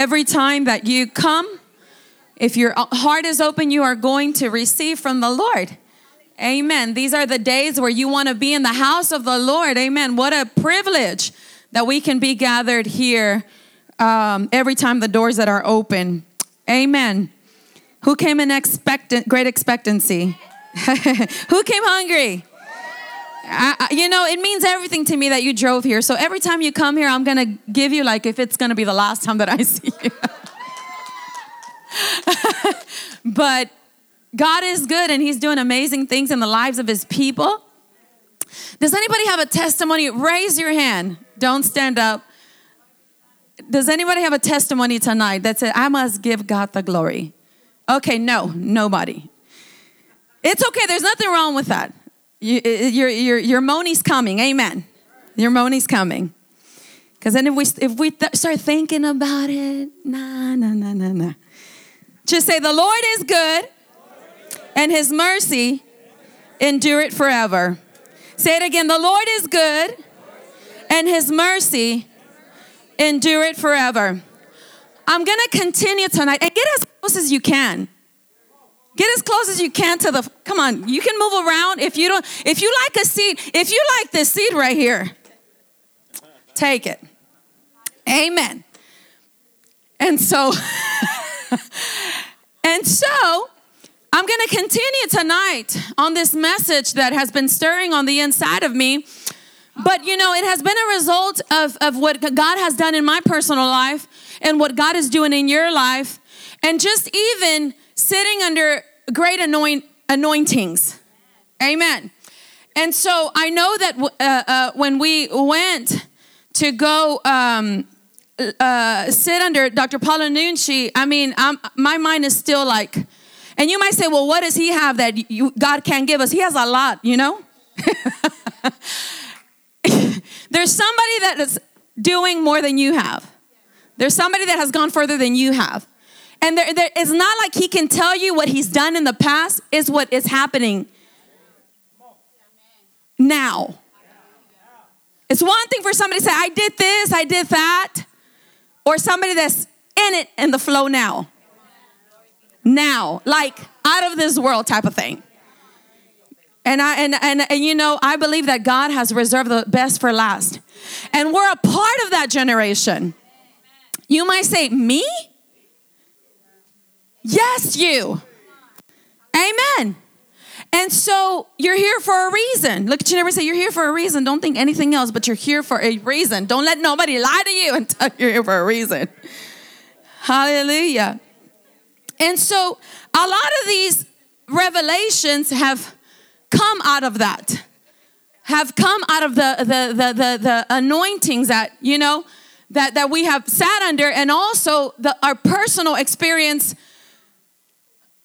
Every time that you come, if your heart is open, you are going to receive from the Lord. Amen. These are the days where you want to be in the house of the Lord. Amen. What a privilege that we can be gathered here um, every time the doors that are open. Amen. Who came in expectant, great expectancy? Who came hungry? I, you know, it means everything to me that you drove here. So every time you come here, I'm going to give you like if it's going to be the last time that I see you. but God is good and He's doing amazing things in the lives of His people. Does anybody have a testimony? Raise your hand. Don't stand up. Does anybody have a testimony tonight that said, I must give God the glory? Okay, no, nobody. It's okay, there's nothing wrong with that. You, uh, uh, your, your, your money's coming, amen. Your money's coming. Because then if we, if we th- start thinking about it, nah, nah, nah, nah, nah. Just say, The Lord is good, and his mercy endure it forever. Say it again. The Lord is good, and his mercy endure it forever. I'm gonna continue tonight and get as close as you can. Get as close as you can to the come on, you can move around if you don't if you like a seat, if you like this seat right here, take it. Amen. And so and so I'm going to continue tonight on this message that has been stirring on the inside of me. But you know, it has been a result of, of what God has done in my personal life and what God is doing in your life. And just even sitting under great anoint, anointings. Amen. And so I know that uh, uh, when we went to go um, uh, sit under Dr. Paul Enenche, I mean, I'm, my mind is still like, and you might say, well, what does he have that you, God can't give us? He has a lot, you know? There's somebody that is doing more than you have. There's somebody that has gone further than you have. And there, there, it's not like he can tell you what he's done in the past, is what is happening now. It's one thing for somebody to say, I did this, I did that, or somebody that's in it in the flow now now, like out of this world type of thing. And I and, and and you know, I believe that God has reserved the best for last. And we're a part of that generation. You might say, "Me?" Yes, you. Amen. And so you're here for a reason. Look at you never say you're here for a reason. Don't think anything else, but you're here for a reason. Don't let nobody lie to you and tell you you're here for a reason. Hallelujah. And so a lot of these revelations have come out of that, have come out of the, the, the, the, the anointings that, you know, that, that we have sat under, and also the, our personal experience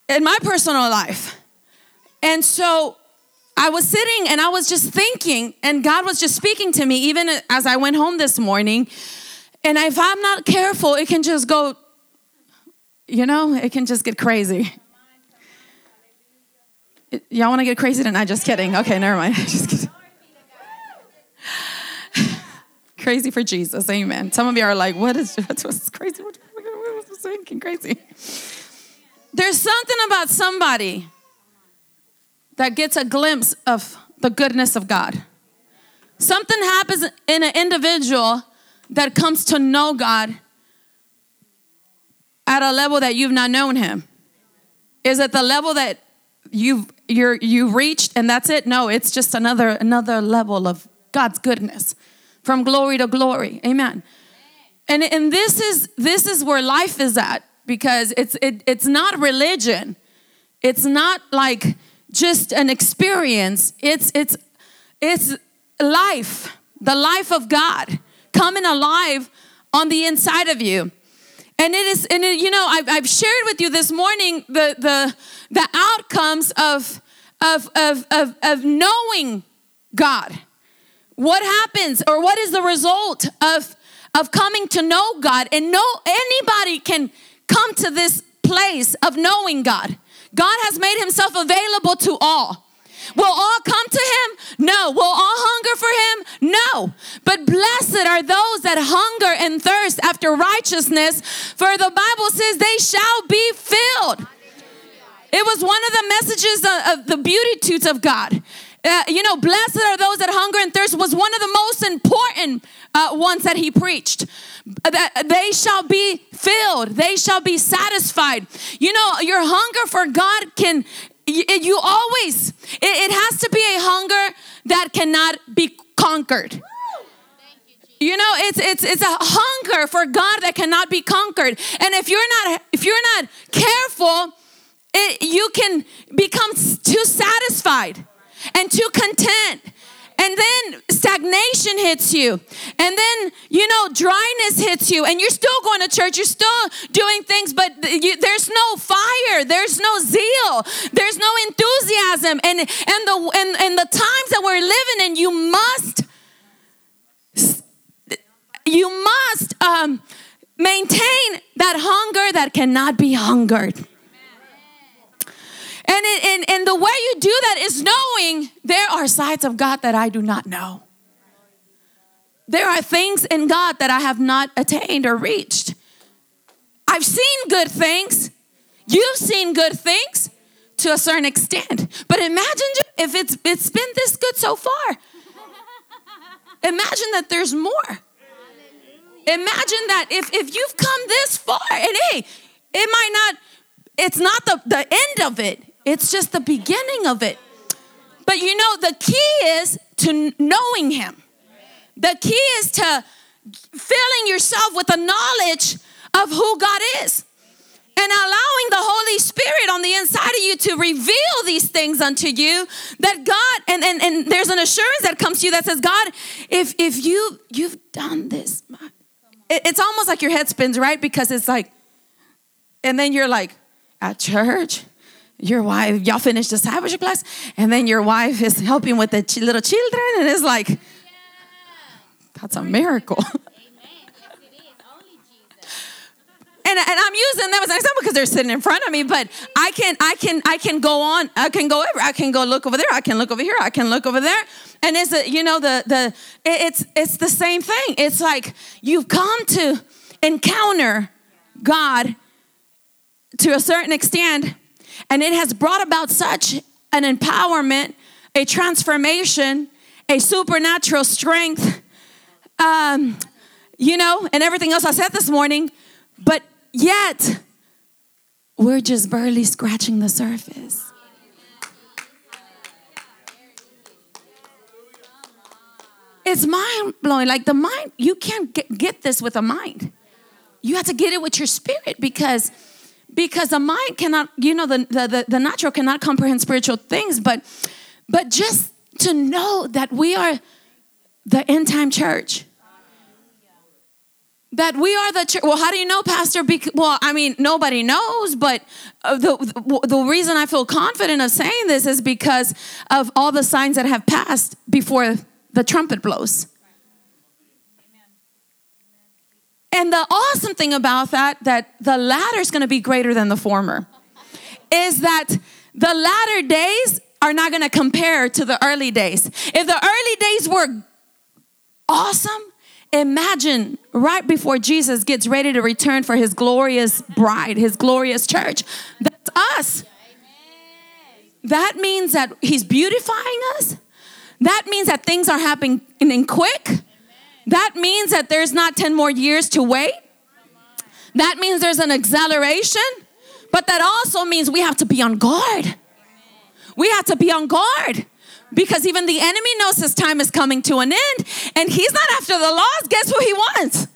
in my personal life. And so I was sitting and I was just thinking, and God was just speaking to me, even as I went home this morning. And if I'm not careful, it can just go you know, it can just get crazy. y'all want to get crazy tonight? Just kidding. Okay, never mind. Just kidding. crazy for Jesus. Amen. Some of you are like, what is what's, crazy? What, what was thinking crazy? There's something about somebody that gets a glimpse of the goodness of God. Something happens in an individual that comes to know God at a level that you've not known him? Is it the level that you've you're you reached and that's it? No, it's just another another level of God's goodness from glory to glory. Amen. And and this is this is where life is at because it's it, it's not religion. It's not like just an experience. It's it's it's life, the life of God coming alive on the inside of you. And it is, and it, you know, I've, I've shared with you this morning the the the outcomes of of of of, of knowing God. What happens, or what is the result of of coming to know God? And no anybody can come to this place of knowing God. God has made Himself available to all. Will all come to him? No. Will all hunger for him? No. But blessed are those that hunger and thirst after righteousness, for the Bible says they shall be filled. It was one of the messages of, of the beatitudes of God. Uh, you know, blessed are those that hunger and thirst was one of the most important uh, ones that he preached. That they shall be filled, they shall be satisfied. You know, your hunger for God can, you, you always, it, it has to be a hunger that cannot be conquered. You know, it's it's it's a hunger for God that cannot be conquered. And if you're not if you're not careful, it, you can become too satisfied and too content. And then stagnation hits you. And then, you know, dryness hits you. And you're still going to church. You're still doing things, but you, there's no fire. There's no zeal. There's no enthusiasm. And, and, the, and, and the times that we're living in, you must, you must um, maintain that hunger that cannot be hungered. And, it, and, and the way you do that is knowing there are sides of God that I do not know. There are things in God that I have not attained or reached. I've seen good things. You've seen good things to a certain extent. But imagine if it's it's been this good so far. Imagine that there's more. Imagine that if if you've come this far and hey, it might not it's not the, the end of it. It's just the beginning of it. But you know, the key is to knowing Him. The key is to filling yourself with the knowledge of who God is and allowing the Holy Spirit on the inside of you to reveal these things unto you that God and, and, and there's an assurance that comes to you that says, God, if if you you've done this, it, it's almost like your head spins, right? Because it's like, and then you're like, at church, your wife, y'all finished the discipleship class, and then your wife is helping with the ch- little children, and it's like, that's a miracle. and, and I'm using them as an example because they're sitting in front of me, but I can I can I can go on, I can go over, I can go look over there, I can look over here, I can look over there. And it's a, you know, the the it's it's the same thing. It's like you've come to encounter God to a certain extent and it has brought about such an empowerment, a transformation, a supernatural strength, um, you know, and everything else I said this morning. But yet, we're just barely scratching the surface. It's mind blowing. Like the mind, you can't get, get this with a mind. You have to get it with your spirit because because the mind cannot you know the, the, the, natural cannot comprehend spiritual things but but just to know that we are the end time church. That we are the church well how do you know pastor? Well i mean nobody knows but uh, the, the, the reason i feel confident of saying this is because of all the signs that have passed before the trumpet blows And the awesome thing about that, that the latter is going to be greater than the former, is that the latter days are not going to compare to the early days. If the early days were awesome, imagine right before Jesus gets ready to return for his glorious bride, his glorious church. That's us. That means that he's beautifying us. That means that things are happening quick. That means that there's not 10 more years to wait. That means there's an acceleration, but that also means we have to be on guard. We have to be on guard because even the enemy knows his time is coming to an end and he's not after the laws. Guess what he wants?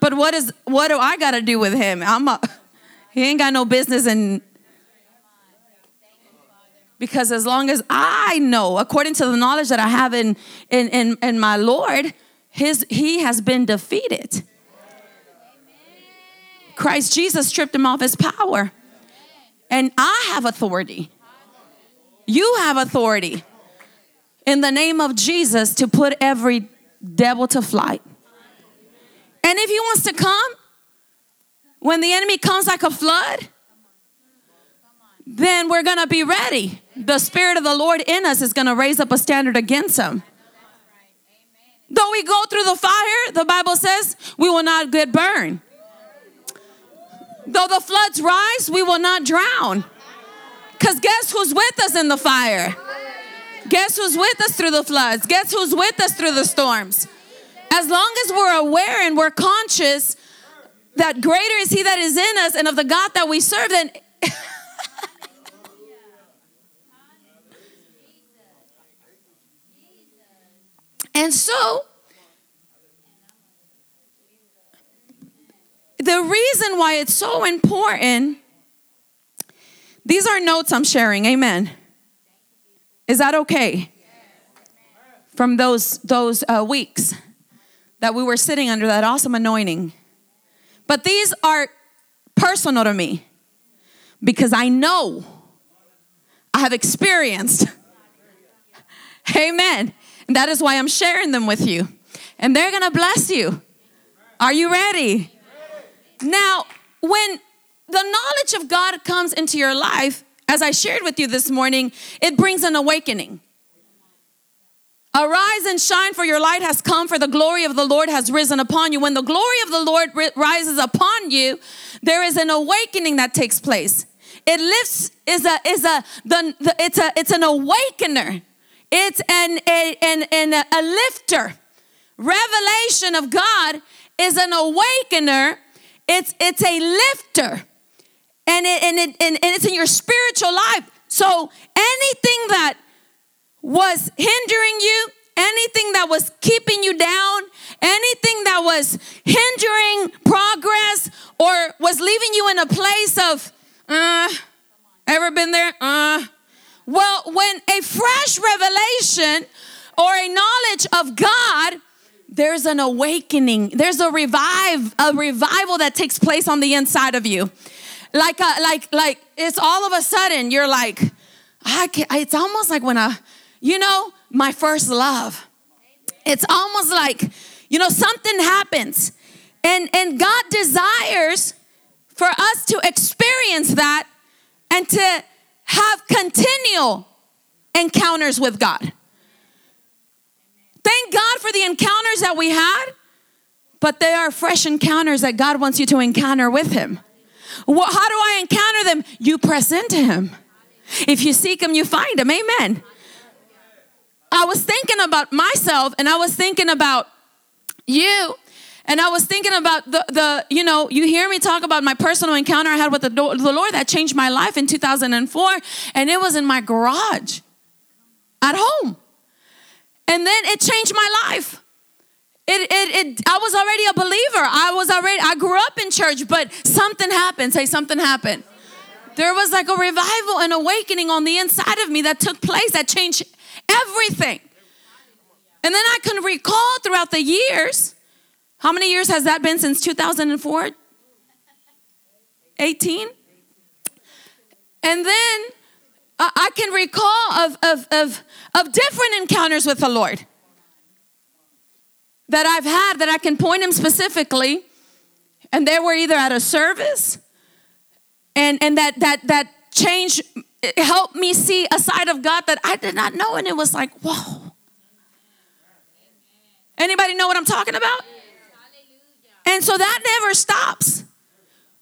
But what is what do I got to do with him? I'm a, he ain't got no business in because as long as I know, according to the knowledge that I have in in in, in my Lord, his, he has been defeated. Christ Jesus stripped him of his power. And I have authority. You have authority in the name of Jesus to put every devil to flight. And if he wants to come, when the enemy comes like a flood, then we're to be ready. The Spirit of the Lord in us is to raise up a standard against them. Though we go through the fire, the Bible says we will not get burned. Though the floods rise, we will not drown. Because guess who's with us in the fire? Guess who's with us through the floods? Guess who's with us through the storms? As long as we're aware and we're conscious that greater is He that is in us and of the God that we serve, then. and so, the reason why it's so important, these are notes I'm sharing, amen. Is that okay? From those, those uh, weeks that we were sitting under that awesome anointing. But these are personal to me because I know I have experienced. Amen. And that is why I'm sharing them with you. And they're going to bless you. Are you ready? Now, when the knowledge of God comes into your life, as I shared with you this morning, it brings an awakening. Arise and shine, for your light has come, for the glory of the Lord has risen upon you. When the glory of the Lord rises upon you, there is an awakening that takes place. It lifts is a is a the, the it's a it's an awakener. It's an a, an, an a lifter. Revelation of God is an awakener. It's it's a lifter, and it and it and, and it's in your spiritual life. So anything that was hindering you, anything that was keeping you down, anything that was hindering progress or was leaving you in a place of, uh, ever been there? Uh, well, when a fresh revelation or a knowledge of God, there's an awakening. There's a revive, a revival that takes place on the inside of you. Like, a, uh, like, like it's all of a sudden you're like, I can, it's almost like when I you know, my first love. It's almost like, you know, something happens. And and God desires for us to experience that and to have continual encounters with God. Thank God for the encounters that we had, but they are fresh encounters that God wants you to encounter with Him. Well, how do I encounter them? You press into Him. If you seek Him, you find Him. Amen. I was thinking about myself and I was thinking about you. And I was thinking about the, the, you know, you hear me talk about my personal encounter I had with the, the Lord that changed my life in 2004. And it was in my garage at home. And then it changed my life. It, it, it, I was already a believer. I was already, I grew up in church, but something happened. Say something happened. There was like a revival and awakening on the inside of me that took place that changed everything. And then I can recall throughout the years, how many years has that been since 2004? 18? And then uh, I can recall of, of, of, of different encounters with the Lord that I've had that I can point them specifically. And they were either at a service and, and that, that, that changed it helped me see a side of God that I did not know. And it was like, whoa. Anybody know what I'm talking about? And so that never stops.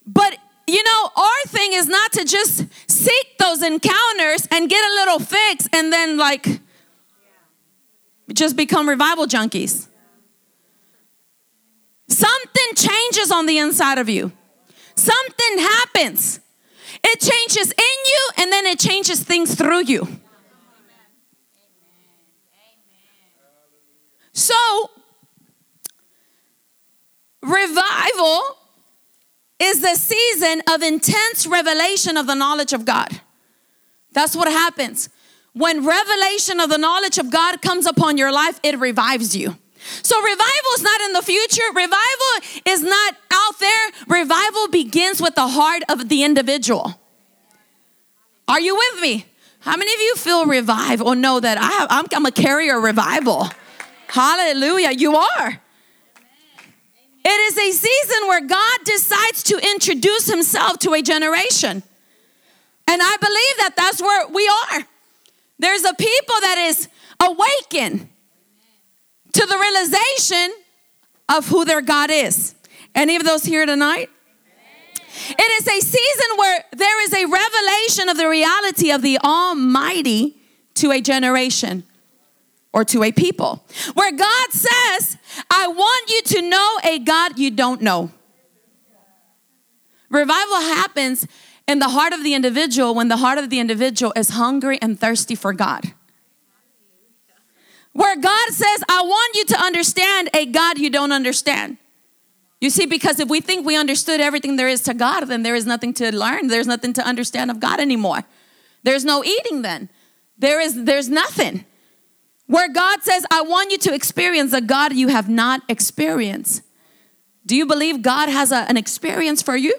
But you know, our thing is not to just seek those encounters and get a little fix and then like just become revival junkies. Something changes on the inside of you. Something happens. It changes in you and then it changes things through you. So, revival is the season of intense revelation of the knowledge of God. That's what happens. When revelation of the knowledge of God comes upon your life, it revives you. So, revival is not in the future. Revival is not out there. Revival begins with the heart of the individual. Are you with me? How many of you feel revived or know that I I'm a carrier revival? Hallelujah. You are. It is a season where God decides to introduce himself to a generation. And I believe that that's where we are. There's a people that is awakened to the realization of who their God is. Any of those here tonight? It is a season where there is a revelation of the reality of the Almighty to a generation or to a people. Where God says, I want you to know a God you don't know. Revival happens in the heart of the individual when the heart of the individual is hungry and thirsty for God. Where God says, I want you to understand a God you don't understand. You see, because if we think we understood everything there is to God, then there is nothing to learn. There's nothing to understand of God anymore. There's no eating then. There is there's nothing. Where God says, I want you to experience a God you have not experienced. Do you believe God has a, an experience for you?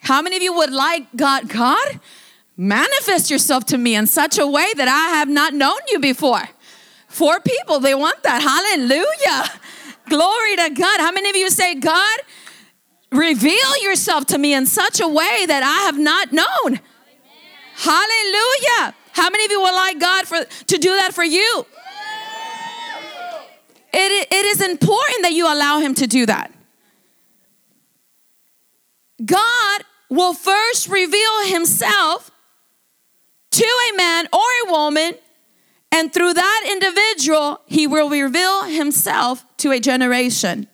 How many of you would like God? God, manifest yourself to me in such a way that I have not known you before. Four people, they want that. Hallelujah. Glory to God. How many of you say, God, reveal yourself to me in such a way that I have not known? Hallelujah. How many of you would like God for to do that for you? It, it is important that you allow him to do that. God will first reveal himself to a man or a woman, and through that individual, he will reveal himself to a generation.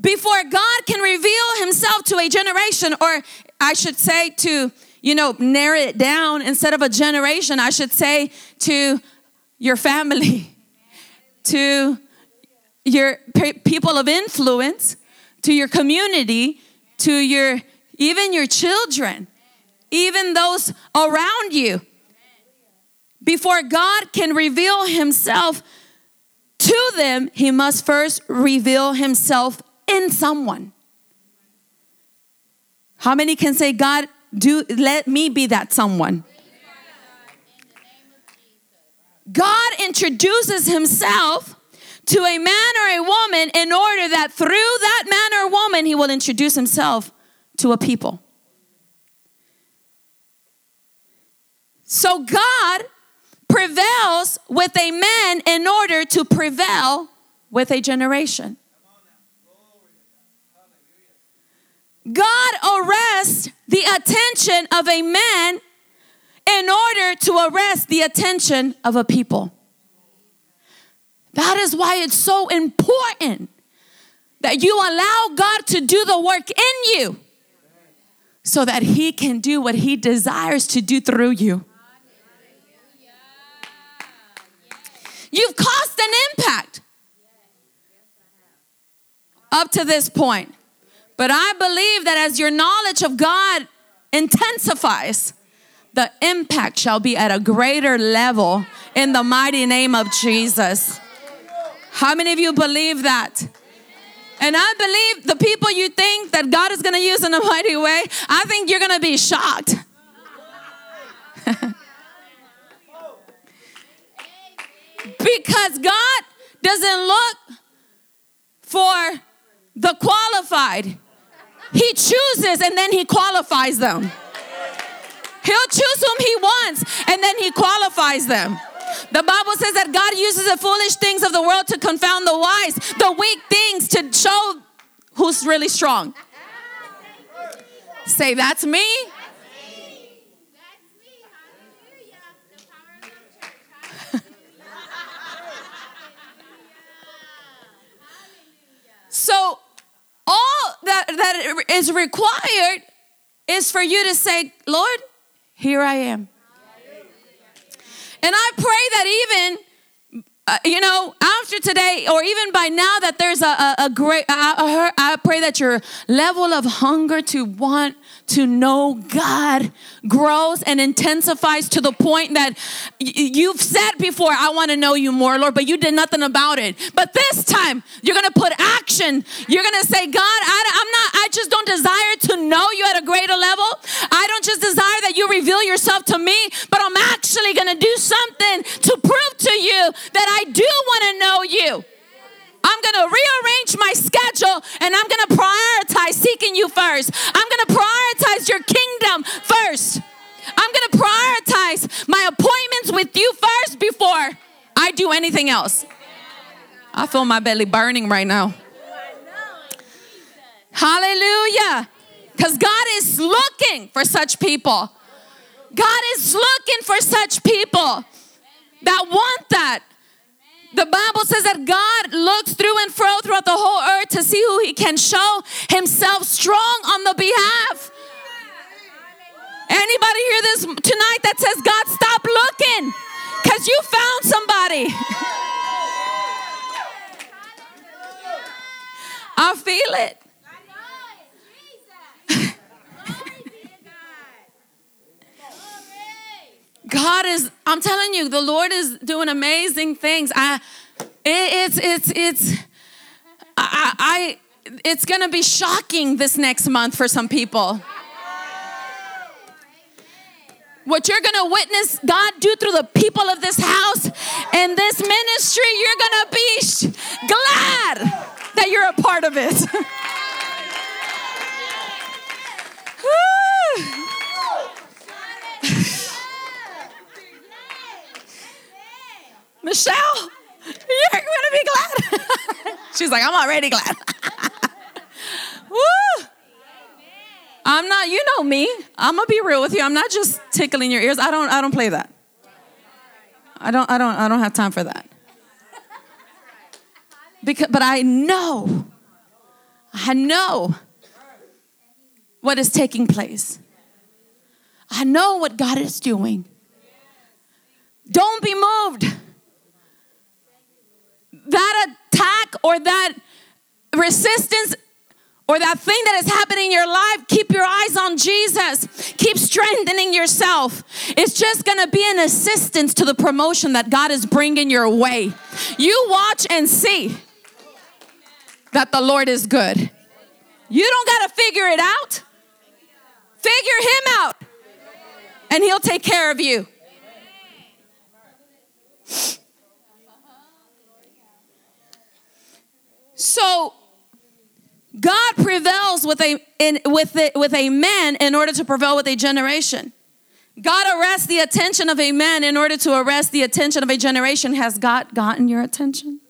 Before God can reveal himself to a generation, or I should say to, you know, narrow it down instead of a generation, I should say to your family, to your people of influence, to your community, to your even your children, even those around you. Before God can reveal himself to them, he must first reveal himself in someone. How many can say, God, do let me be that someone? God introduces himself to a man or a woman in order that through that man or woman he will introduce himself to a people. So God prevails with a man in order to prevail with a generation. God arrests the attention of a man in order to arrest the attention of a people. That is why it's so important that you allow God to do the work in you so that He can do what He desires to do through you. You've caused an impact up to this point. But I believe that as your knowledge of God intensifies, the impact shall be at a greater level in the mighty name of Jesus. How many of you believe that? And I believe the people you think that God is going to use in a mighty way, I think you're going to be shocked. because God doesn't look for the qualified, He chooses and then He qualifies them. He'll choose whom He wants and then He qualifies them. The Bible says that God uses the foolish things of the world to confound the wise, the weak things to show who's really strong. Say, that's me. so, that, that is required is for you to say, Lord, here I am. And I pray that even, uh, you know, after today, or even by now, that there's a, a, a great, I, I, I pray that your level of hunger to want to know God grows and intensifies to the point that you've said before, I want to know you more, Lord, but you did nothing about it. But this time, you're going to put action. You're going to say, God, I, I'm not, I just don't desire to know you at a greater level. I don't just desire that you reveal yourself to me, but I'm actually going to do something to prove to you that I do want to know you. I'm going to rearrange my schedule and I'm going to prioritize seeking you first. I'm going to prioritize your kingdom first. I'm going to prioritize my appointments with you first before I do anything else. I feel my belly burning right now. Hallelujah. Because God is looking for such people. God is looking for such people that want that. The Bible says that God looks through and fro throughout the whole earth to see who He can show Himself strong on the behalf. Anybody hear this tonight that says, God, stop looking because you found somebody? I feel it. God is, I'm telling you, the Lord is doing amazing things. I, it, it's, it's, it's, I, I it's gonna be shocking this next month for some people. What you're gonna witness God do through the people of this house and this ministry, you're gonna be sh- glad that you're a part of it. Michelle, you're gonna be glad. She's like, I'm already glad. Woo! I'm not, you know me. I'm gonna be real with you. I'm not just tickling your ears. I don't I don't play that. I don't I don't I don't have time for that. Because but I know, I know what is taking place. I know what God is doing. Don't be moved that attack or that resistance or that thing that is happening in your life, keep your eyes on Jesus. Keep strengthening yourself. It's just gonna be an assistance to the promotion that God is bringing your way. You watch and see that the Lord is good. You don't gotta figure it out, figure Him out, and He'll take care of you. So God prevails with a in, with it with a man in order to prevail with a generation. God arrests the attention of a man in order to arrest the attention of a generation. Has God gotten your attention?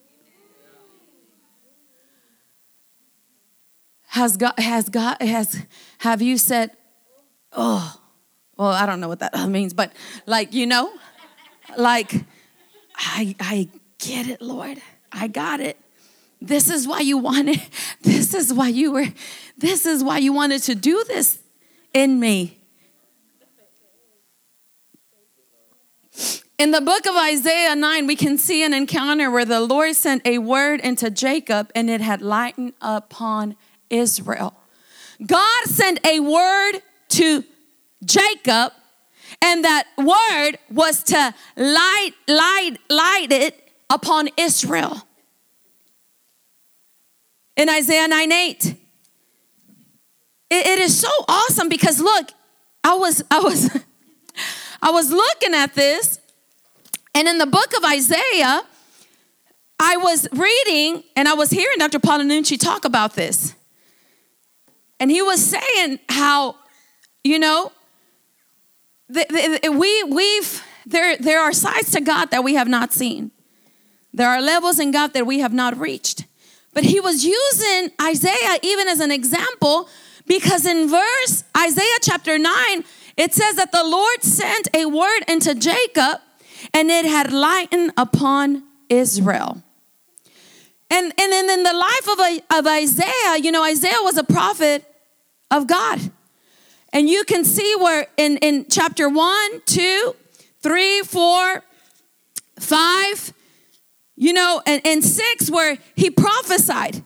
Has God has God has have you said, oh, well, I don't know what that means, but like you know, like I I get it, Lord. I got it. This is why you wanted, this is why you were, this is why you wanted to do this in me. In the book of Isaiah 9, we can see an encounter where the Lord sent a word into Jacob and it had lightened upon Israel. God sent a word to Jacob, and that word was to light, light, light it upon Israel in Isaiah 9 8. It, it is so awesome because look, I was, I was, I was looking at this, and in the book of Isaiah, I was reading and I was hearing Dr. Paul Enenche talk about this. And he was saying how, you know, the, the, we, we've, there, there are sides to God that we have not seen. There are levels in God that we have not reached. But he was using Isaiah even as an example because in verse Isaiah chapter 9, it says that the Lord sent a word into Jacob and it had lightened upon Israel. And, and then in the life of, of Isaiah, you know, Isaiah was a prophet of God. And you can see where in, in chapter 1, 2, 3, 4, 5, you know, and, and six, where he prophesied,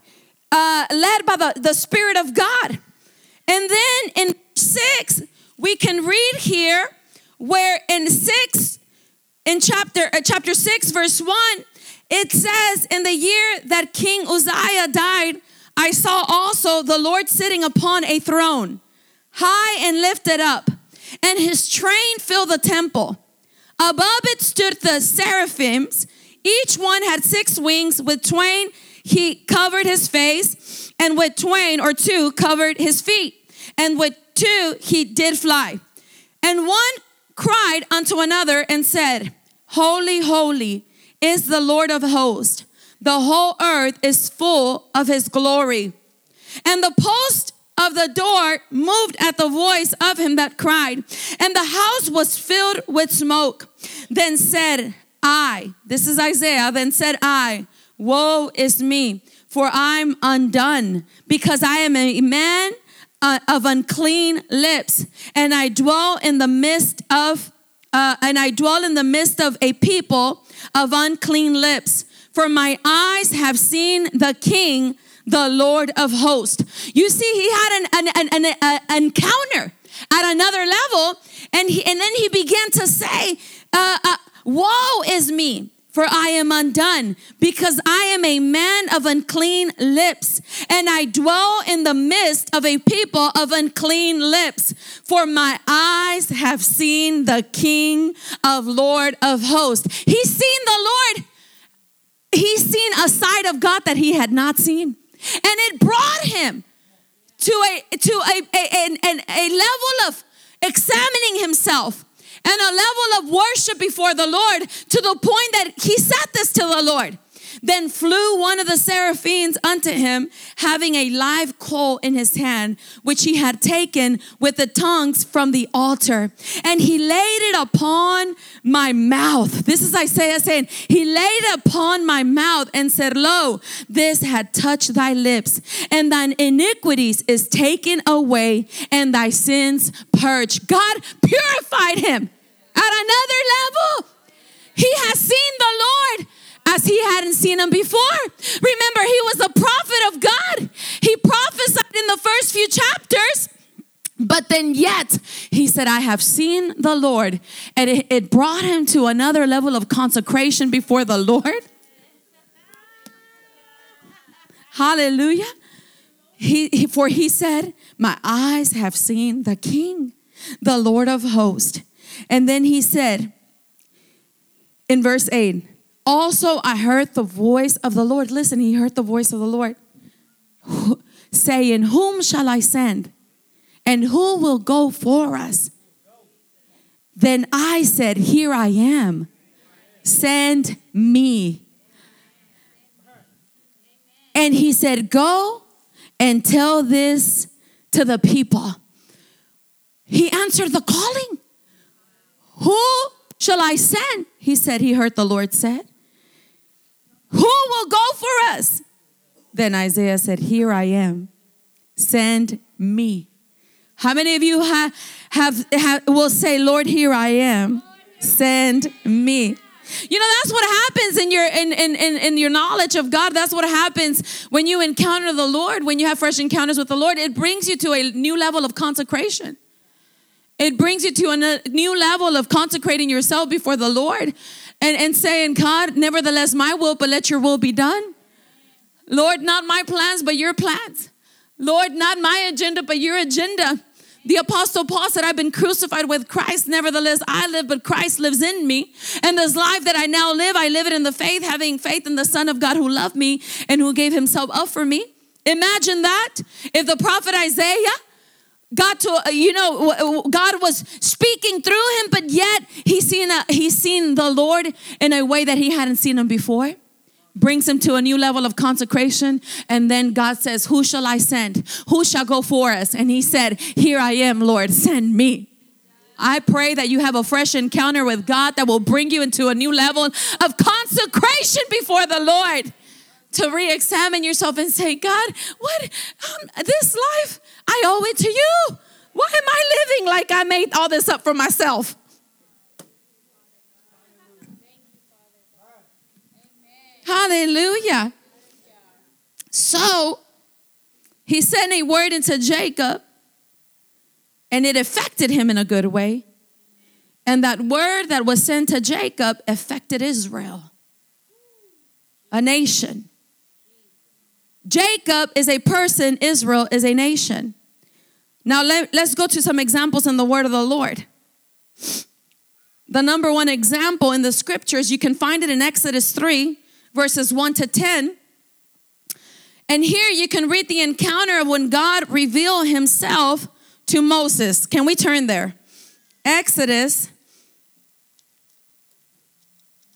uh, led by the, the Spirit of God. And then in six, we can read here where in six, in chapter uh, chapter six, verse one, it says, "In the year that King Uzziah died, I saw also the Lord sitting upon a throne, high and lifted up, and His train filled the temple. Above it stood the seraphims." Each one had six wings. With twain, he covered his face, and with twain or two covered his feet, and with two, he did fly. And one cried unto another and said, Holy, holy is the Lord of hosts. The whole earth is full of his glory. And the post of the door moved at the voice of him that cried, and the house was filled with smoke. Then said I, this is Isaiah, then said I, Woe is me, for I'm undone, because I am a man uh, of unclean lips, and I dwell in the midst of uh, and I dwell in the midst of a people of unclean lips. For my eyes have seen the King, the Lord of hosts. You see, he had an, an, an, an, an encounter at another level, and he, and then he began to say, uh, uh, "Woe is me." For I am undone, because I am a man of unclean lips, and I dwell in the midst of a people of unclean lips. For my eyes have seen the King of Lord of hosts. He's seen the Lord. He's seen a side of God that he had not seen. And it brought him to a to a, a, a, a level of examining himself and a level of worship before the Lord to the point that he said this to the Lord. Then flew one of the seraphims unto him, having a live coal in his hand, which he had taken with the tongues from the altar. And he laid it upon my mouth. This is Isaiah saying, He laid it upon my mouth and said, Lo, this had touched thy lips, and thine iniquities is taken away, and thy sins purged. God purified him at another level. He has seen the Lord as he hadn't seen him before. Remember, he was a prophet of God. He prophesied in the first few chapters. But then, yet, he said, I have seen the Lord. And it, it brought him to another level of consecration before the Lord. Hallelujah. He, he, for he said, My eyes have seen the King, the Lord of hosts. And then he said in verse 8, also, I heard the voice of the Lord. Listen, he heard the voice of the Lord saying, Whom shall I send? And who will go for us? Then I said, Here I am. Send me. And he said, Go and tell this to the people. He answered the calling. Who shall I send? He said, He heard the Lord said. Who will go for us? Then Isaiah said, Here I am. Send me. How many of you have, have, have will say, Lord, here I am. Send me. You know, that's what happens in your in, in, in, in, your knowledge of God. That's what happens when you encounter the Lord, when you have fresh encounters with the Lord. It brings you to a new level of consecration. It brings you to a new level of consecrating yourself before the Lord and, and saying, God, nevertheless, my will, but let your will be done. Lord, not my plans, but your plans. Lord, not my agenda, but your agenda. The apostle Paul said, I've been crucified with Christ. Nevertheless, I live, but Christ lives in me. And this life that I now live, I live it in the faith, having faith in the Son of God who loved me and who gave himself up for me. Imagine that. If the prophet Isaiah got to you know god was speaking through him but yet he's seen a, he's seen the lord in a way that he hadn't seen him before. Brings him to a new level of consecration. And then god says who shall i send? Who shall go for us? And he said here i am lord send me. I pray that you have a fresh encounter with God that will bring you into a new level of consecration before the Lord to re examine yourself and say, God, what, um, this life, I owe it to you. Why am I living like I made all this up for myself? Hallelujah. So he sent a word into Jacob, and it affected him in a good way. And that word that was sent to Jacob affected Israel, a nation. Jacob is a person, Israel is a nation. Now let, let's go to some examples in the word of the Lord. The number one example in the scriptures, you can find it in Exodus 3, verses 1 to 10. And here you can read the encounter of when God revealed himself to Moses. Can we turn there? Exodus.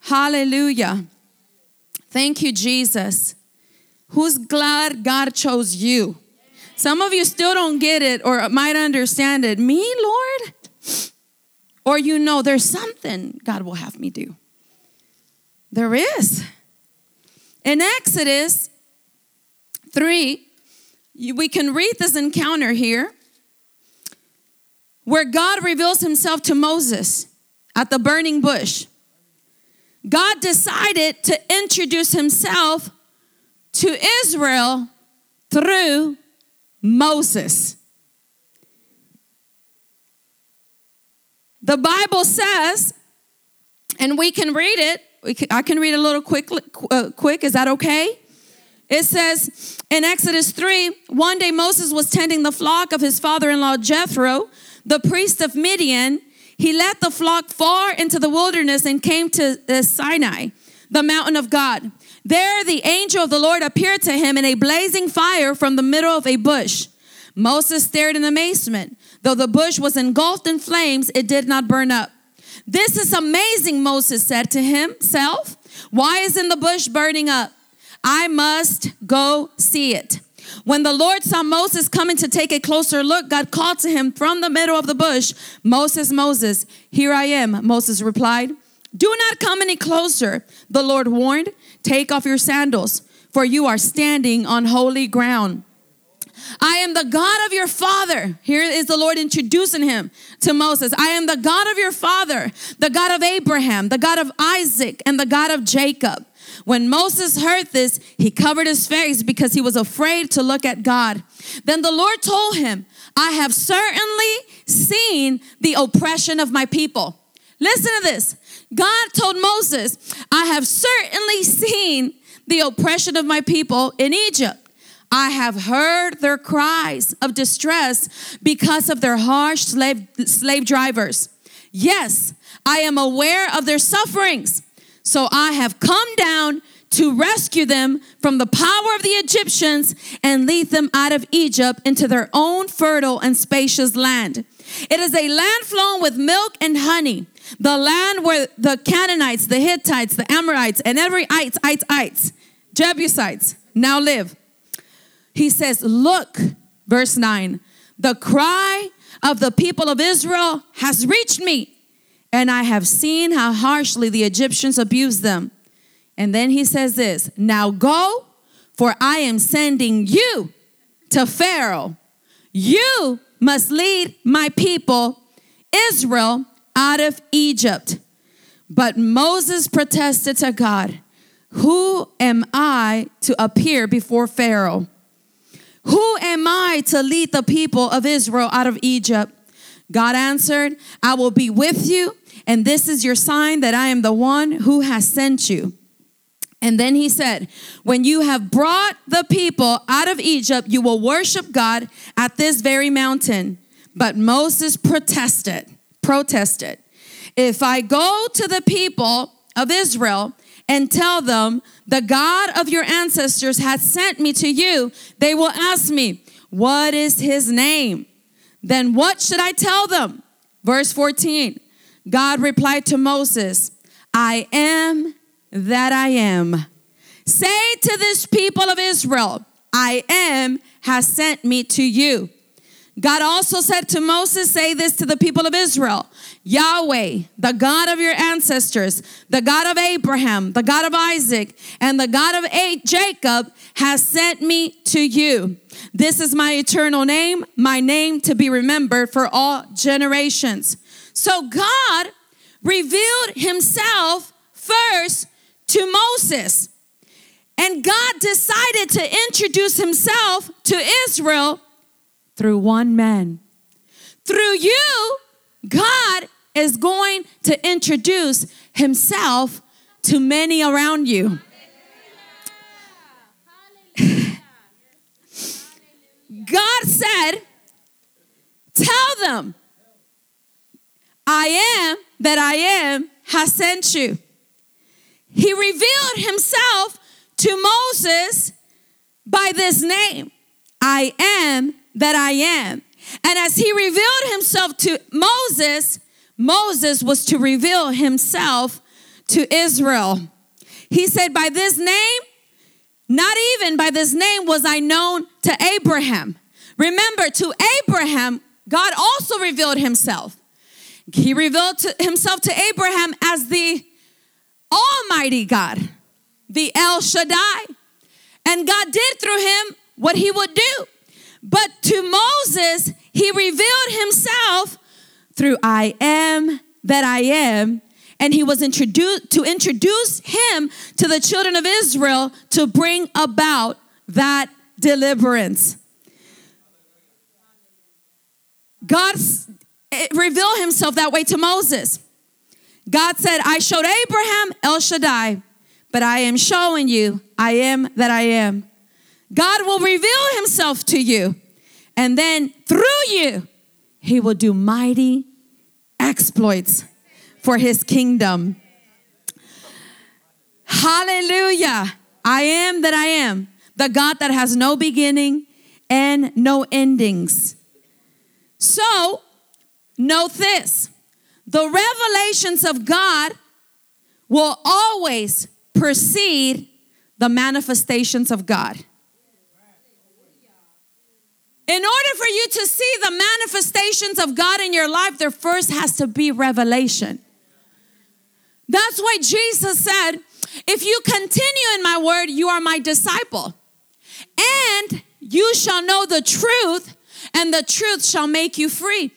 Hallelujah. Thank you, Jesus. Who's glad God chose you? Some of you still don't get it or might understand it. Me, Lord? Or you know there's something God will have me do. There is. In Exodus 3, we can read this encounter here where God reveals himself to Moses at the burning bush. God decided to introduce himself to Israel through Moses. The Bible says, and we can read it. Can, I can read a little quick. Uh, quick, is that okay? It says in Exodus 3 one day Moses was tending the flock of his father in law Jethro, the priest of Midian. He led the flock far into the wilderness and came to uh, Sinai, the mountain of God. There, the angel of the Lord appeared to him in a blazing fire from the middle of a bush. Moses stared in amazement. Though the bush was engulfed in flames, it did not burn up. This is amazing, Moses said to himself. Why isn't the bush burning up? I must go see it. When the Lord saw Moses coming to take a closer look, God called to him from the middle of the bush, Moses, Moses, here I am, Moses replied. Do not come any closer, the Lord warned. Take off your sandals, for you are standing on holy ground. I am the God of your father. Here is the Lord introducing him to Moses. I am the God of your father, the God of Abraham, the God of Isaac, and the God of Jacob. When Moses heard this, he covered his face because he was afraid to look at God. Then the Lord told him, I have certainly seen the oppression of my people. Listen to this. God told Moses, I have certainly seen the oppression of my people in Egypt. I have heard their cries of distress because of their harsh slave, slave drivers. Yes, I am aware of their sufferings. So I have come down to rescue them from the power of the Egyptians and lead them out of Egypt into their own fertile and spacious land. It is a land flowing with milk and honey, the land where the Canaanites, the Hittites, the Amorites, and every ites, ites, ites, Jebusites now live. He says, Look, verse 9, the cry of the people of Israel has reached me, and I have seen how harshly the Egyptians abuse them. And then he says this Now go, for I am sending you to Pharaoh. You must lead my people, Israel, out of Egypt. But Moses protested to God, Who am I to appear before Pharaoh? Who am I to lead the people of Israel out of Egypt? God answered, I will be with you, and this is your sign that I am the one who has sent you. And then he said, When you have brought the people out of Egypt, you will worship God at this very mountain. But Moses protested, protested. If I go to the people of Israel and tell them, The God of your ancestors has sent me to you, they will ask me, What is his name? Then what should I tell them? Verse 14 God replied to Moses, I am that I am. Say to this people of Israel, I am has sent me to you. God also said to Moses, Say this to the people of Israel Yahweh, the God of your ancestors, the God of Abraham, the God of Isaac, and the God of Jacob has sent me to you. This is my eternal name, my name to be remembered for all generations. So God revealed himself first to Moses. And God decided to introduce himself to Israel through one man. Through you, God is going to introduce himself to many around you. God said, Tell them, I am that I am has sent you. He revealed himself to Moses by this name I am that I am. And as he revealed himself to Moses, Moses was to reveal himself to Israel. He said, By this name, not even by this name was I known to Abraham. Remember, to Abraham, God also revealed himself. He revealed to himself to Abraham as the Almighty God, the El Shaddai. And God did through him what he would do. But to Moses, he revealed himself through I am that I am. And he was introduced to introduce him to the children of Israel to bring about that deliverance. God eh, revealed himself that way to Moses. God said, I showed Abraham El Shaddai, but I am showing you I am that I am. God will reveal himself to you, and then through you, he will do mighty exploits for his kingdom. Hallelujah. I am that I am, the God that has no beginning and no endings. So, note this the revelations of God will always precede the manifestations of God. In order for you to see the manifestations of God in your life, there first has to be revelation. That's why Jesus said, If you continue in my word, you are my disciple. And you shall know the truth, and the truth shall make you free.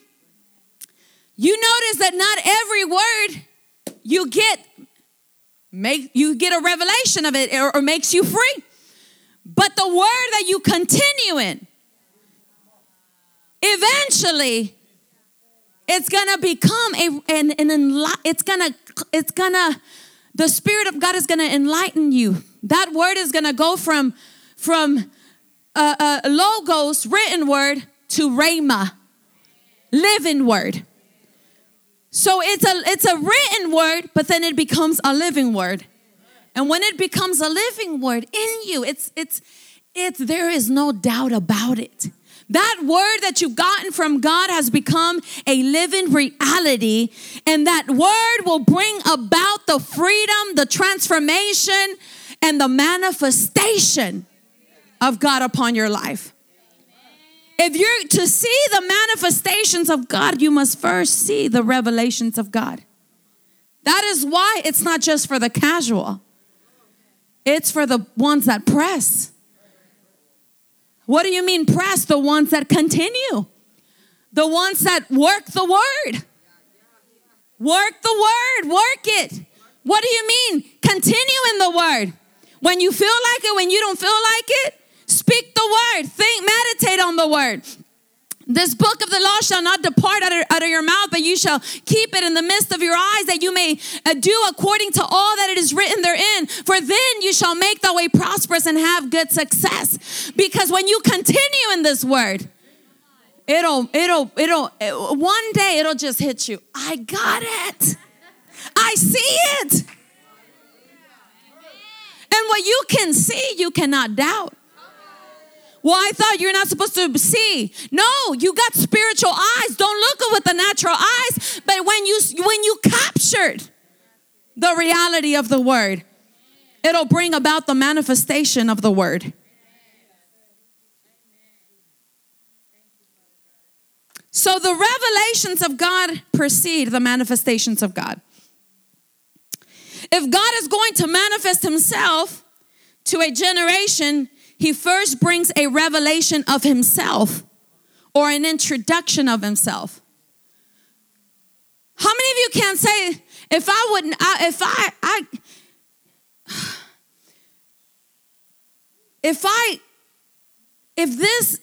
You notice that not every word you get make you get a revelation of it or, or makes you free. But the word that you continue in, eventually it's gonna become a an, an it's gonna it's gonna the spirit of god is gonna enlighten you. That word is gonna go from from uh, uh, logos written word to rhema living word. So it's a it's a written word but then it becomes a living word. And when it becomes a living word in you it's it's it's there is no doubt about it that word that you've gotten from God has become a living reality, and that word will bring about the freedom, the transformation, and the manifestation of God upon your life. If you're to see the manifestations of God, you must first see the revelations of God. That is why it's not just for the casual, it's for the ones that press. What do you mean press? The ones that continue, the ones that work the word. Work the word, work it. What do you mean? Continue in the word. When you feel like it, when you don't feel like it, speak the word. Think, meditate on the word. This book of the law shall not depart out of, out of, your mouth, but you shall keep it in the midst of your eyes, that you may uh, do according to all that it is written therein. For then you shall make the way prosperous and have good success. Because when you continue in this word, it'll, it'll, it'll, it, one day it'll just hit you. I got it. I see it. And what you can see, you cannot doubt. Well, I thought you're not supposed to see. No, you got spiritual eyes. Don't look with the natural eyes. But when you when you captured the reality of the word, it'll bring about the manifestation of the word. So the revelations of God precede the manifestations of God. If God is going to manifest himself to a generation, he first brings a revelation of himself or an introduction of himself. How many of you can say, if I wouldn't, I, if I, I, if I, if this,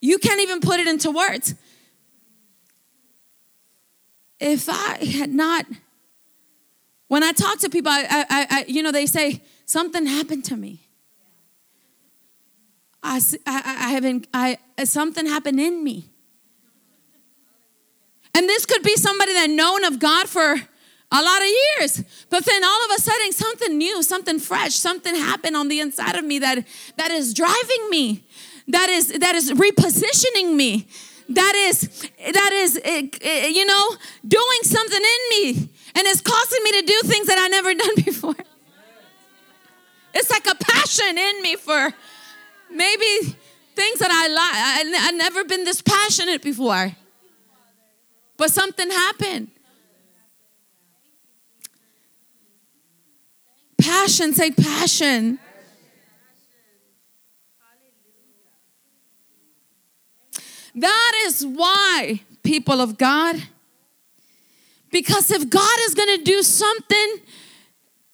you can't even put it into words. If I had not, when I talk to people, I, I, I you know, they say, something happened to me. I, I, I haven't, I, something happened in me. And this could be somebody that known of God for a lot of years. But then all of a sudden, something new, something fresh, something happened on the inside of me that, that is driving me, that is, that is repositioning me, that is that is eh, eh, you know doing something in me and it's causing me to do things that I never done before. It's like a passion in me for maybe things that I like. I, I've never been this passionate before. But something happened. Passion, say passion. That is why, people of God, because if God is going to do something,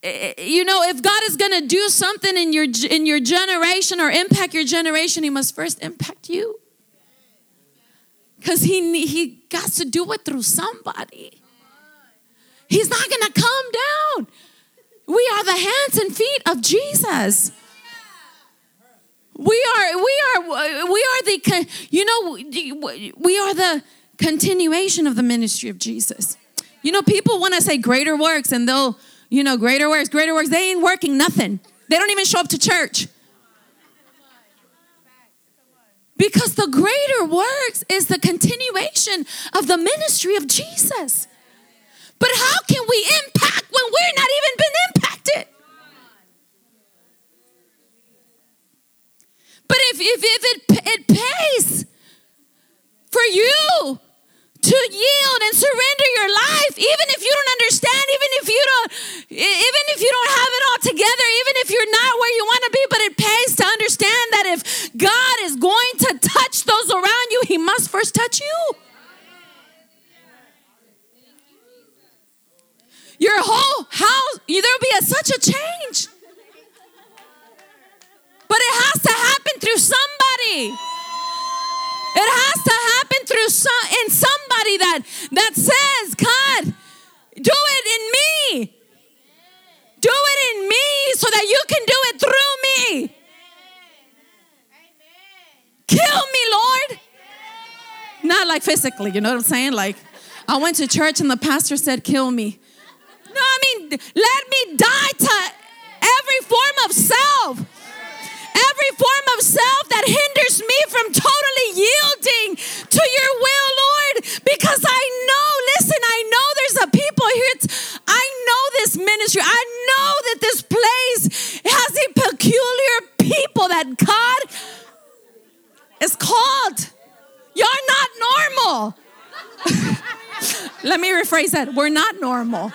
Eh, eh, you know, if God is going to do something in your in your generation or impact your generation, he must first impact you. Cuz he he got to do it through somebody. He's not going to come down. We are the hands and feet of Jesus. We are, we are, we are the, you know, we are the continuation of the ministry of Jesus. You know, people want to say greater works and they'll, you know, greater works, greater works. They ain't working nothing. They don't even show up to church. Because the greater works is the continuation of the ministry of Jesus. But how can we impact when we're not even been impacted? But if, if, if it, it pays for you to yield and surrender your life, even if you don't understand, even if you don't, even if you don't have it all together, even if you're not where you want to be, but it pays to understand that if God is going to touch those around you, He must first touch you. Your whole house, there'll be a, such a change. But it has to happen through somebody. It has to happen through some in somebody that that says, God, do it in me. Do it in me so that you can do it through me. Kill me, Lord. Not like physically, you know what I'm saying? Like, I went to church and the pastor said, Kill me. No, I mean, let me die to every form of self every form of self that hinders me from totally yielding to your will, Lord, because I know, listen, I know there's a people here. I know this ministry. I know that this place has a peculiar people that God is called. You're not normal. Let me rephrase that. We're not normal.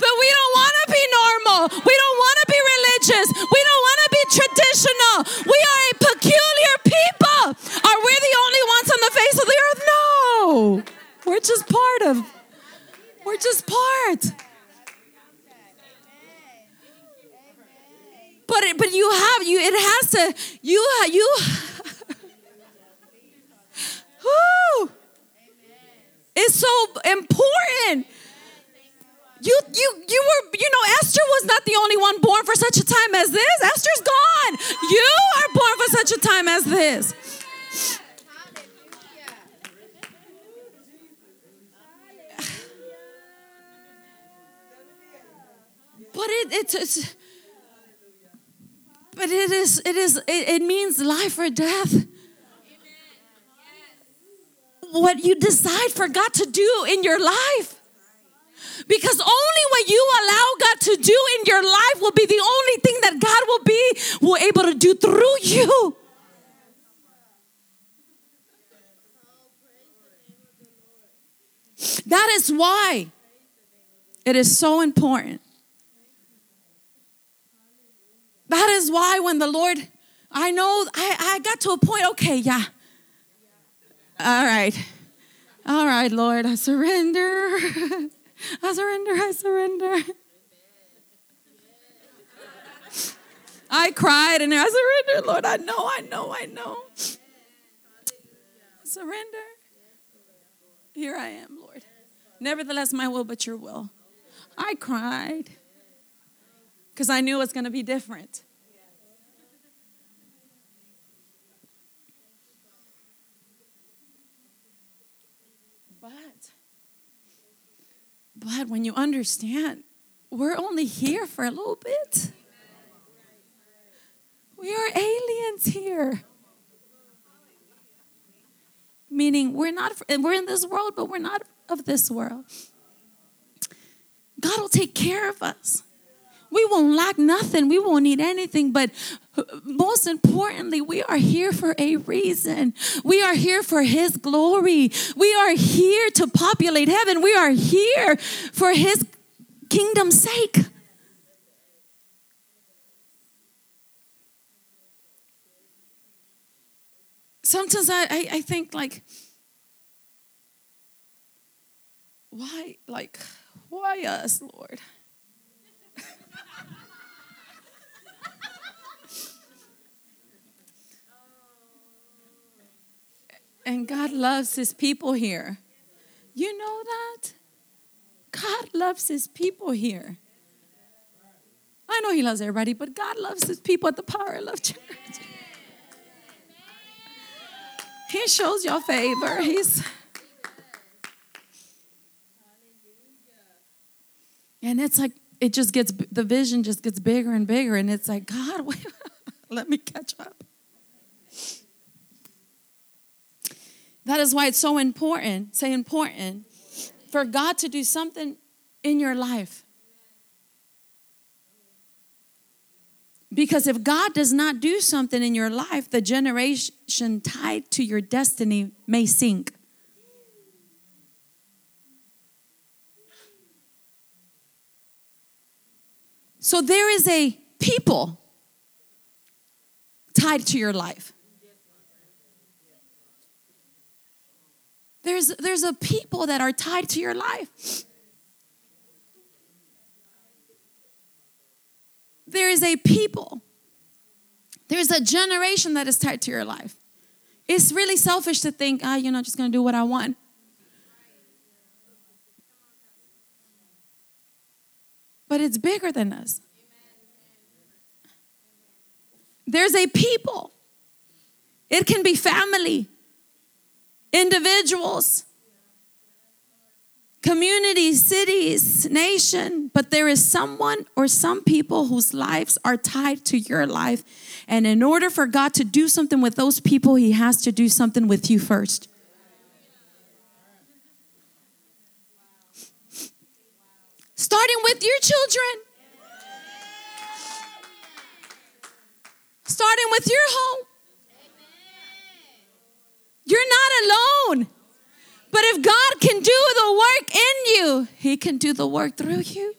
But we don't want to be normal. We don't want to be religious. We don't want to be traditional. We are a peculiar people. Are we the only ones on the face of the earth? No. We're just part of. We're just part. But it, but you have you it has to you you Whoo! It's so important you, you, you were, you know, Esther was not the only one born for such a time as this. Esther's gone. You are born for such a time as this. But it, it's, it's but it is, it is, it, it means life or death what you decide for God to do in your life. Because only what you allow God to do in your life will be the only thing that God will be will able to do through you. That is why it is so important. That is why when the Lord, I know I, I got to a point, okay, yeah. All right. All right, Lord, I surrender. I surrender, I surrender. I cried and I surrendered, Lord. I know, I know, I know. Surrender. Here I am, Lord. Nevertheless, my will, but your will. I cried because I knew it was going to be different. But when you understand, we're only here for a little bit. We are aliens here. meaning we're not we're in this world, but we're not of this world. God will take care of us. We won't lack nothing. We won't need anything. But most importantly, we are here for a reason. We are here for His glory. We are here to populate heaven. We are here for His kingdom's sake. Sometimes I, I, I think, like, why, like, why us, Lord? And God loves his people here. You know that? God loves his people here. I know he loves everybody, but God loves his people at the Power of Love Church. He shows your favor. He's And it's like it just gets the vision just gets bigger and bigger and it's like God, wait, let me catch up. That is why it's so important, say important, for God to do something in your life. Because if God does not do something in your life, the generation tied to your destiny may sink. So there is a people tied to your life. There's, there's a people that are tied to your life. There is a people. There's a generation that is tied to your life. It's really selfish to think, ah, you know, just gonna do what I want. But it's bigger than us. There's a people. It can be family individuals, communities, cities, nation, but there is someone or some people whose lives are tied to your life. And in order for God to do something with those people, He has to do something with you first. Starting with your children, starting with your home. You're not alone. But if God can do the work in you, He can do the work through you.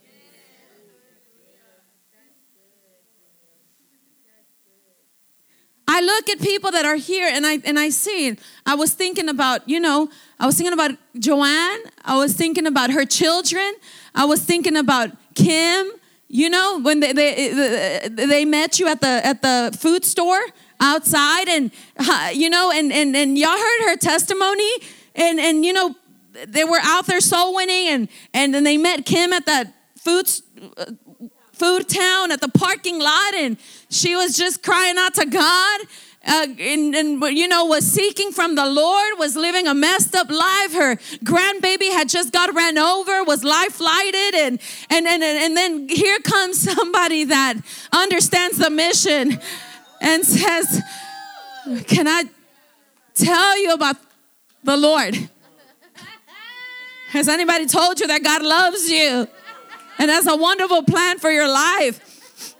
I look at people that are here and I and I see it. I was thinking about, you know, I was thinking about Joanne, I was thinking about her children, I was thinking about Kim, you know, when they they, they met you at the at the food store outside and you know and and, and y'all heard her testimony and and you know they were out there soul winning and and then they met kim at that food uh, food town at the parking lot and she was just crying out to god uh, and, and, you know was seeking from the lord was living a messed up life. Her grandbaby had just got ran over was life flighted and and and, and then here comes somebody that understands the mission and says, Can I tell you about the Lord? Has anybody told you that God loves you and has a wonderful plan for your life?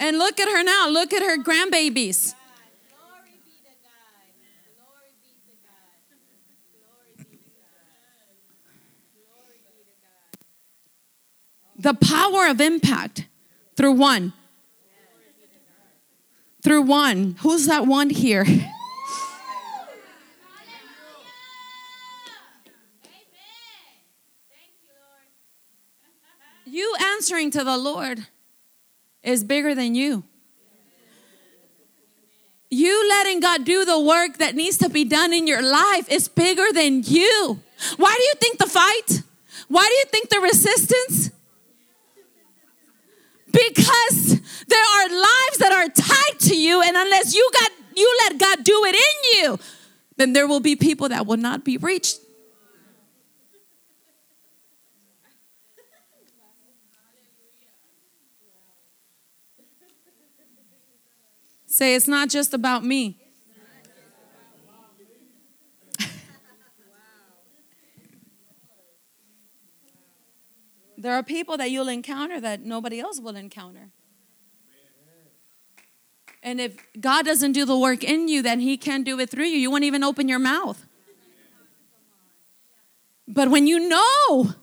And look at her now. Look at her grandbabies. the power of impact through one. Through one. Who's that one here? you answering to the Lord is bigger than you. You letting God do the work that needs to be done in your life is bigger than you. Why do you think the fight? Why do you think the resistance? because there are lives that are tied to you and unless you got you let God do it in you then there will be people that will not be reached Say, it's not just about me. there are people that you'll encounter that nobody else will encounter. And if God doesn't do the work in you, then He can't do it through you. You won't even open your mouth. But when you know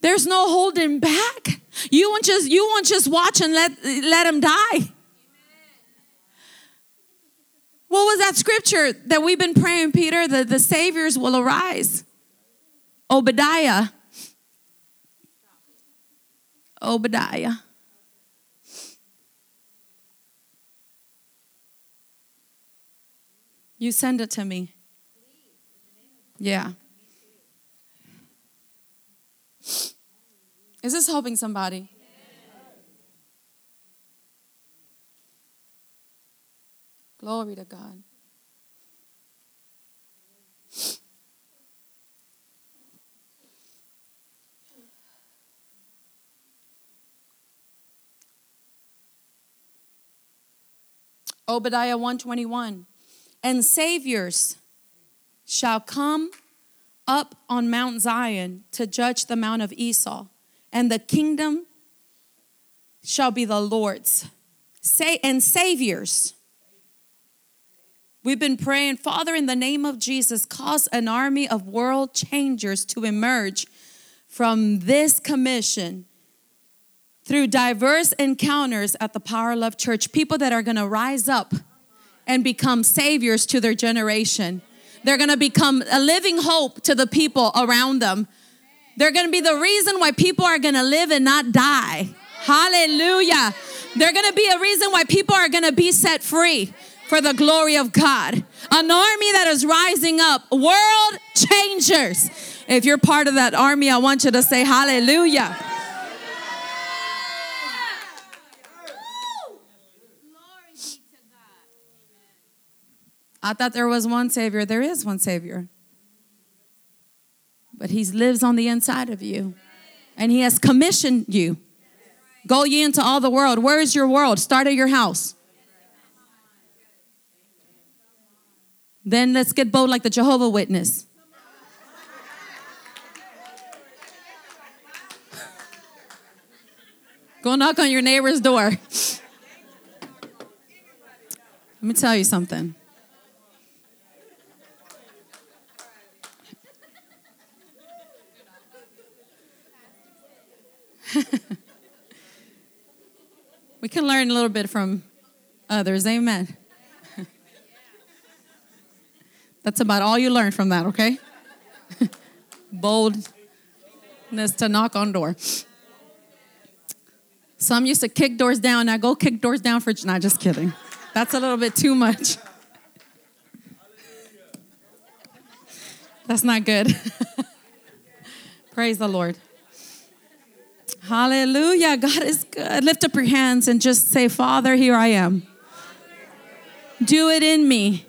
there's no holding back, you won't just you won't just watch and let let him die. What was that scripture that we've been praying, Peter? The, the saviors will arise. Obadiah. Obadiah. You send it to me. Yeah. Is this helping somebody? Glory to God. Obadiah 121 and saviors shall come up on Mount Zion to judge the Mount of Esau, and the kingdom shall be the Lord's. Say and saviors. We've been praying, Father, in the name of Jesus, cause an army of world changers to emerge from this commission through diverse encounters at the Power Love Church. People that are gonna rise up and become saviors to their generation. They're gonna become a living hope to the people around them. They're gonna be the reason why people are gonna live and not die. Hallelujah. They're gonna be a reason why people are gonna be set free for the glory of God. An army that is rising up, world changers. If you're part of that army, I want you to say hallelujah. I thought there was one Savior. There is one Savior. But He lives on the inside of you. And He has commissioned you. Go ye into all the world. Where is your world? Start at your house. Then let's get bold like the Jehovah Witness. Go knock on your neighbor's door. Let me tell you something. we can learn a little bit from others. Amen. That's about all you learn from that, okay? Boldness to knock on door. Some used to kick doors down. Now go kick doors down for. Not just kidding. That's a little bit too much. That's not good. Praise the Lord. Hallelujah. God is good. Lift up your hands and just say, Father, here I am. Do it in me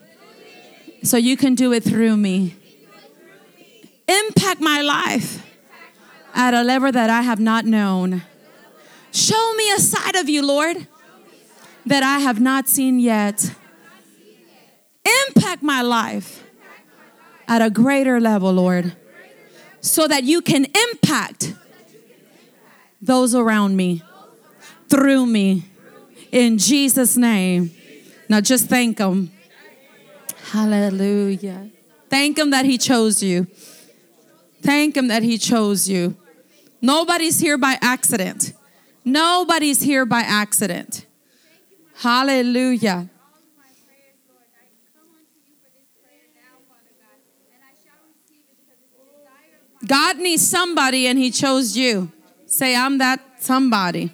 so you can do it through me. Impact my life at a level that I have not known. Show me a side of you, Lord, that I have not seen yet. Impact my life at a greater level, Lord, so that you can impact those around me through me in Jesus' name. Now just thank Him. Hallelujah. Thank Him that He chose you. Thank Him that He chose you. Nobody's here by accident. Nobody's here by accident. Hallelujah. God needs somebody and He chose you. Say, I'm that somebody.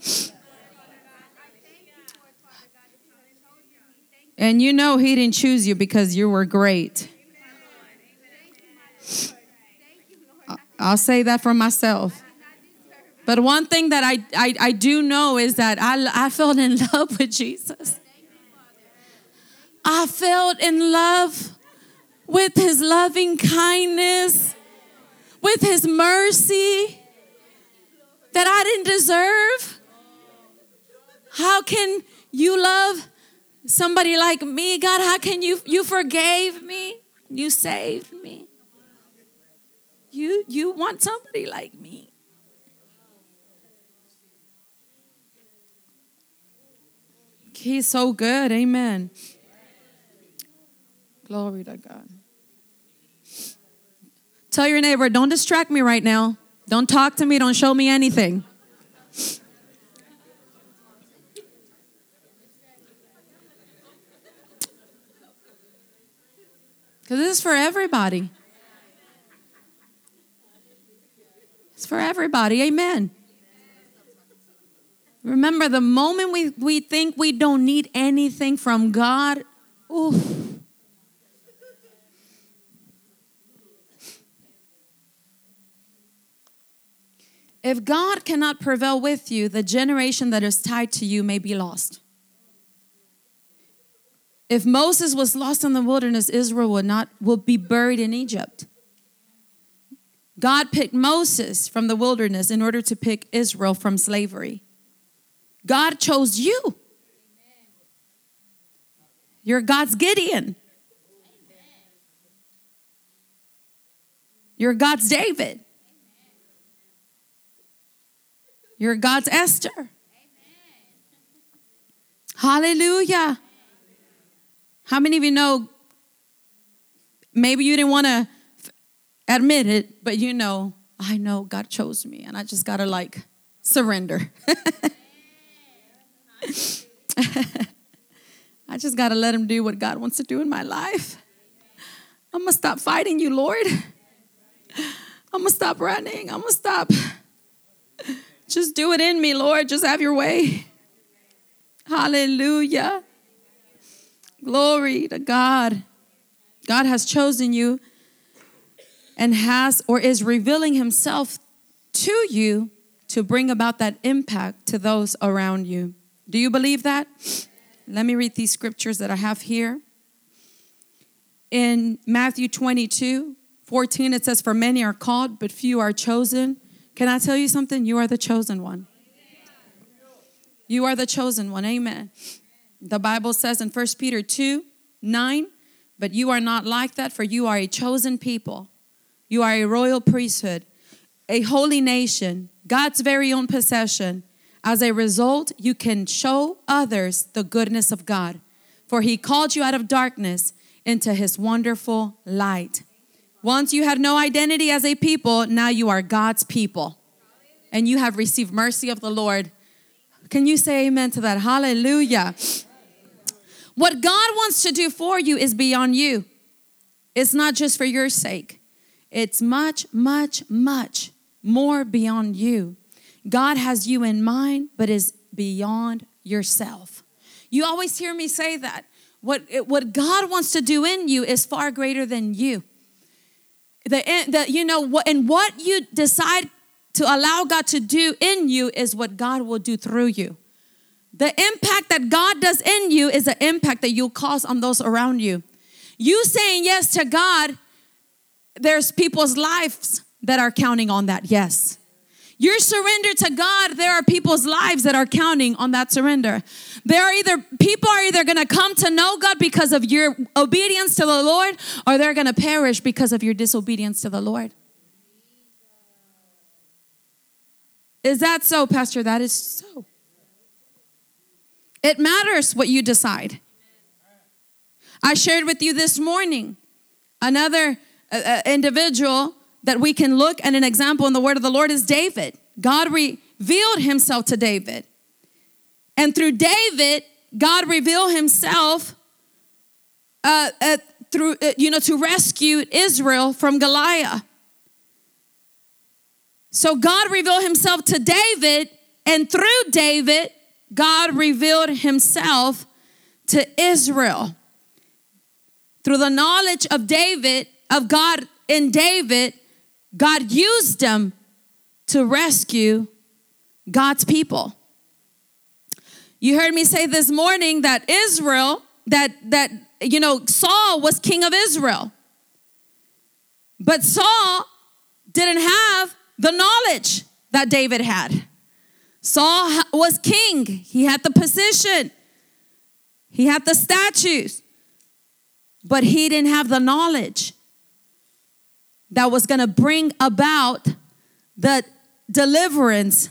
And you know He didn't choose you because you were great. I'll say that for myself. But one thing that I, I, I do know is that I, I fell in love with Jesus. I fell in love with his loving kindness, with his mercy that I didn't deserve. How can you love somebody like me, God, how can you you forgave me? You saved me. You you want somebody like me. He's so good. Amen. Glory to God. Tell your neighbor, don't distract me right now. Don't talk to me. Don't show me anything. Because this is for everybody. It's for everybody. Amen. Remember, the moment we, we think we don't need anything from God, oof. If God cannot prevail with you, the generation that is tied to you may be lost. If Moses was lost in the wilderness, Israel would not will be buried in Egypt. God picked Moses from the wilderness in order to pick Israel from slavery. God chose you. You're God's Gideon. You're God's David. You're God's Esther. Hallelujah. How many of you know? Maybe you didn't want to admit it, but you know, I know God chose me and I just got to like surrender. I just got to let Him do what God wants to do in my life. I'm going to stop fighting you, Lord. I'm going to stop running. I'm going to stop. Just do it in me, Lord. Just have your way. Hallelujah. Glory to God. God has chosen you and has or is revealing himself to you to bring about that impact to those around you. Do you believe that? Let me read these scriptures that I have here. In Matthew 22 14, it says, For many are called, but few are chosen. Can I tell you something? You are the chosen one. You are the chosen one. Amen. The Bible says in 1 Peter 2 9, but you are not like that, for you are a chosen people. You are a royal priesthood, a holy nation, God's very own possession. As a result, you can show others the goodness of God, for He called you out of darkness into His wonderful light. Once you had no identity as a people, now you are God's people, and you have received mercy of the Lord. Can you say amen to that? Hallelujah. What God wants to do for you is beyond you. It's not just for your sake. It's much, much, much more beyond you. God has you in mind, but is beyond yourself. You always hear me say that. What, what God wants to do in you is far greater than you. The, the, you know, what, and what you decide to allow God to do in you is what God will do through you. The impact that God does in you is the impact that you'll cause on those around you. You saying yes to God, there's people's lives that are counting on that yes. Your surrender to God, there are people's lives that are counting on that surrender. There are either people are either going to come to know God because of your obedience to the Lord or they're going to perish because of your disobedience to the Lord. Is that so, Pastor? That is so. It matters what you decide. I shared with you this morning another uh, uh, individual that we can look at an example in the word of the Lord is David. God revealed himself to David. And through David, God revealed himself uh, uh, through, uh, you know, to rescue Israel from Goliath. So God revealed himself to David, and through David, God revealed himself to Israel. Through the knowledge of David, of God in David, God used them to rescue God's people. You heard me say this morning that Israel, that that you know, Saul was king of Israel. But Saul didn't have the knowledge that David had. Saul was king, he had the position. he had the statues, but he didn't have the knowledge that was going to bring about the deliverance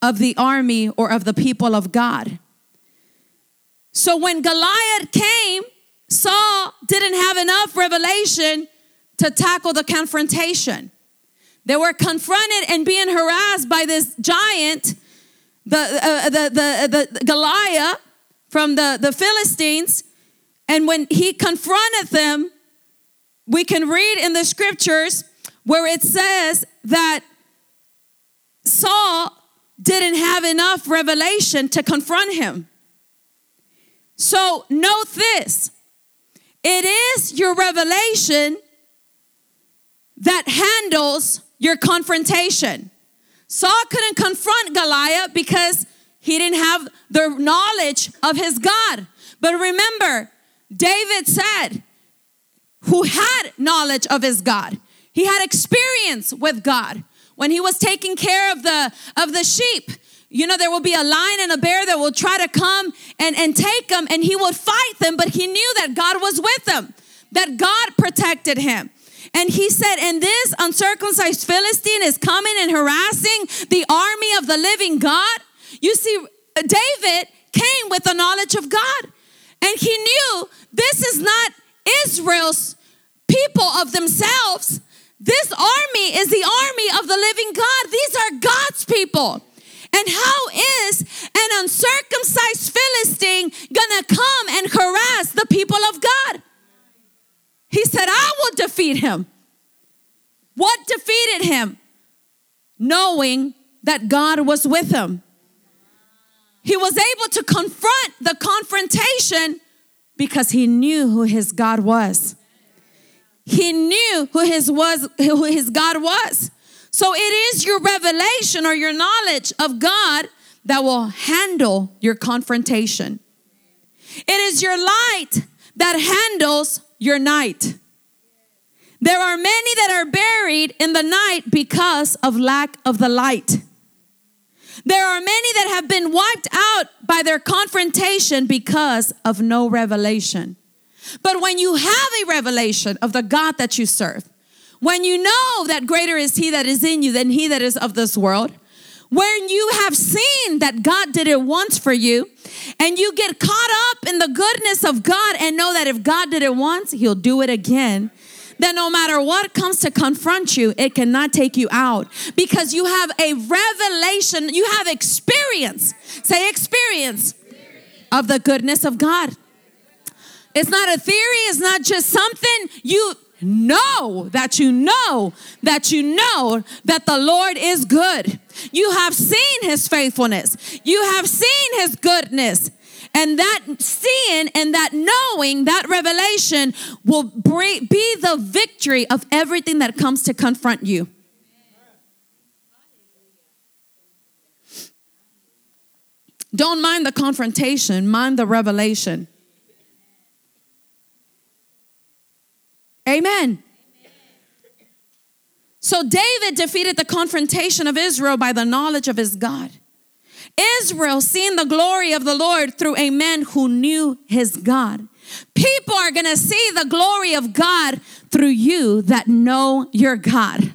of the army or of the people of God. So when Goliath came, Saul didn't have enough revelation to tackle the confrontation. They were confronted and being harassed by this giant, the, uh, the, the, the Goliath from the, the Philistines. And when he confronted them, we can read in the scriptures where it says that Saul didn't have enough revelation to confront him. So note this it is your revelation that handles your confrontation. Saul couldn't confront Goliath because he didn't have the knowledge of his God. But remember, David said, who had knowledge of his God. He had experience with God. When he was taking care of the of the sheep, you know, there will be a lion and a bear that will try to come and, and take them and he would fight them, but he knew that God was with him, that God protected him. And he said, And this uncircumcised Philistine is coming and harassing the army of the living God. You see, David came with the knowledge of God, and he knew this is not Israel's people of themselves. This army is the army of the living God. These are God's people. And how is an uncircumcised Philistine gonna come and harass the people of God? He said, I will defeat him. What defeated him? Knowing that God was with him. He was able to confront the confrontation because he knew who his God was. He knew who his was who his God was. So it is your revelation or your knowledge of God that will handle your confrontation. It is your light that handles your night. There are many that are buried in the night because of lack of the light. There are many that have been wiped out by their confrontation because of no revelation. But when you have a revelation of the God that you serve, when you know that greater is He that is in you than He that is of this world, when you have seen that God did it once for you, and you get caught up in the goodness of God and know that if God did it once, He'll do it again then no matter what comes to confront you, it cannot take you out because you have a revelation, you have experience. Say experience of the goodness of God. It's not a theory, it's not just something you know that you know that you know that the Lord is good. You have seen his faithfulness, you have seen his goodness. And that seeing and that knowing, that revelation will be the victory of everything that comes to confront you. Don't mind the confrontation, mind the revelation. Amen. So David defeated the confrontation of Israel by the knowledge of his God. Israel seen the glory of the Lord through a man who knew his God. People are going to see the glory of God through you that know your God.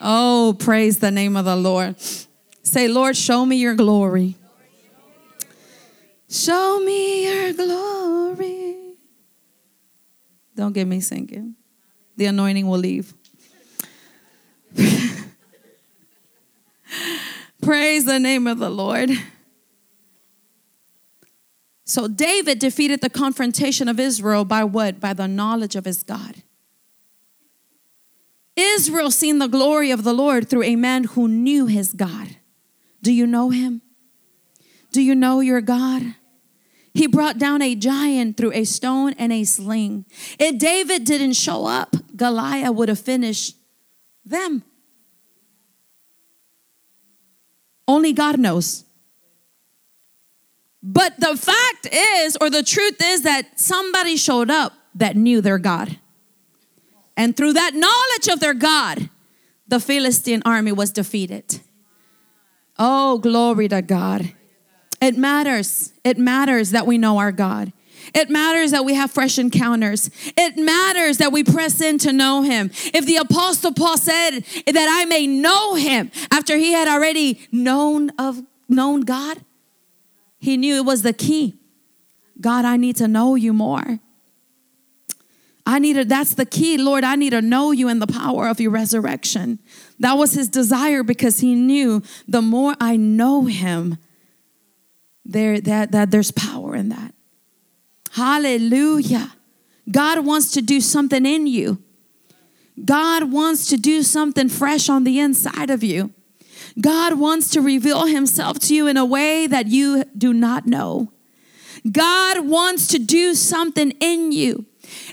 Oh, praise the name of the Lord. Say, Lord, show me your glory. Show me your glory. Don't get me singing. The anointing will leave. Praise the name of the Lord. So David defeated the confrontation of Israel by what? By the knowledge of his God. Israel seen the glory of the Lord through a man who knew his God. Do you know him? Do you know your God? He brought down a giant through a stone and a sling. If David didn't show up, Goliath would have finished them. Only God knows. But the fact is, or the truth is, that somebody showed up that knew their God. And through that knowledge of their God, the Philistine army was defeated. Oh, glory to God. It matters. It matters that we know our God. It matters that we have fresh encounters. It matters that we press in to know him. If the apostle Paul said that I may know him after he had already known of known God, he knew it was the key. God, I need to know you more. I need to, that's the key. Lord, I need to know you in the power of your resurrection. That was his desire because he knew the more I know him, there that, that there's power in that. Hallelujah. God wants to do something in you. God wants to do something fresh on the inside of you. God wants to reveal himself to you in a way that you do not know. God wants to do something in you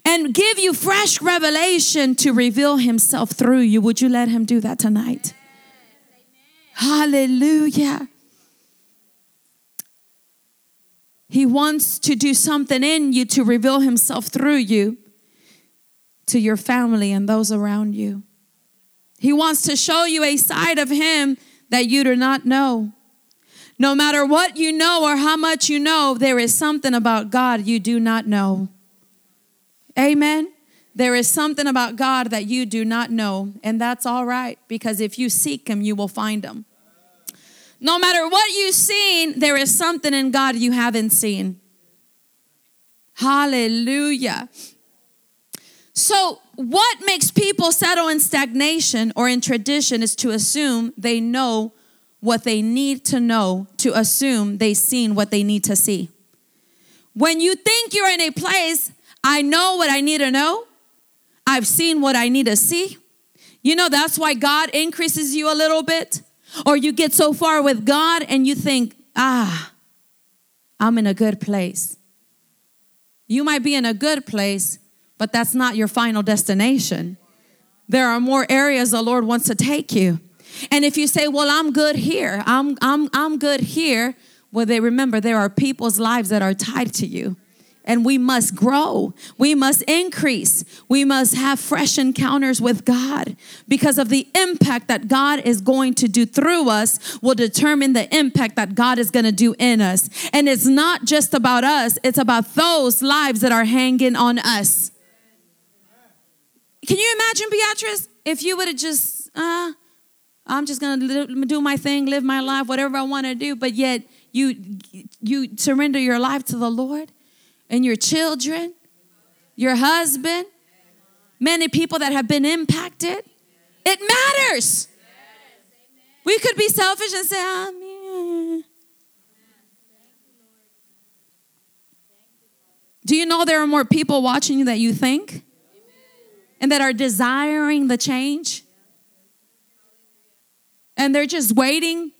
and give you fresh revelation to reveal himself through you. Would you let him do that tonight? Hallelujah. He wants to do something in you to reveal himself through you to your family and those around you. He wants to show you a side of him that you do not know. No matter what you know or how much you know, there is something about God you do not know. Amen. There is something about God that you do not know, and that's all right because if you seek Him, you will find Him. No matter what you've seen, there is something in God you haven't seen. Hallelujah. So, what makes people settle in stagnation or in tradition is to assume they know what they need to know, to assume they've seen what they need to see. When you think you're in a place I know what I need to know. I've seen what I need to see. You know, that's why God increases you a little bit. Or you get so far with God and you think, ah, I'm in a good place. You might be in a good place, but that's not your final destination. There are more areas the Lord wants to take you. And if you say, well, I'm good here, I'm, I'm, I'm good here, well, they remember there are people's lives that are tied to you and we must grow. We must increase. We must have fresh encounters with God because of the impact that God is going to do through us will determine the impact that God is going to do in us. And it's not just about us, it's about those lives that are hanging on us. Can you imagine, Beatrice, if you would have just, uh, I'm just going to do my thing, live my life, whatever I want to do, but yet you you surrender your life to the Lord? And your children, your husband, many people that have been impacted. It matters. We could be selfish and say, oh, Do you know there are more people watching you that you think and that are desiring the change? And they're just waiting.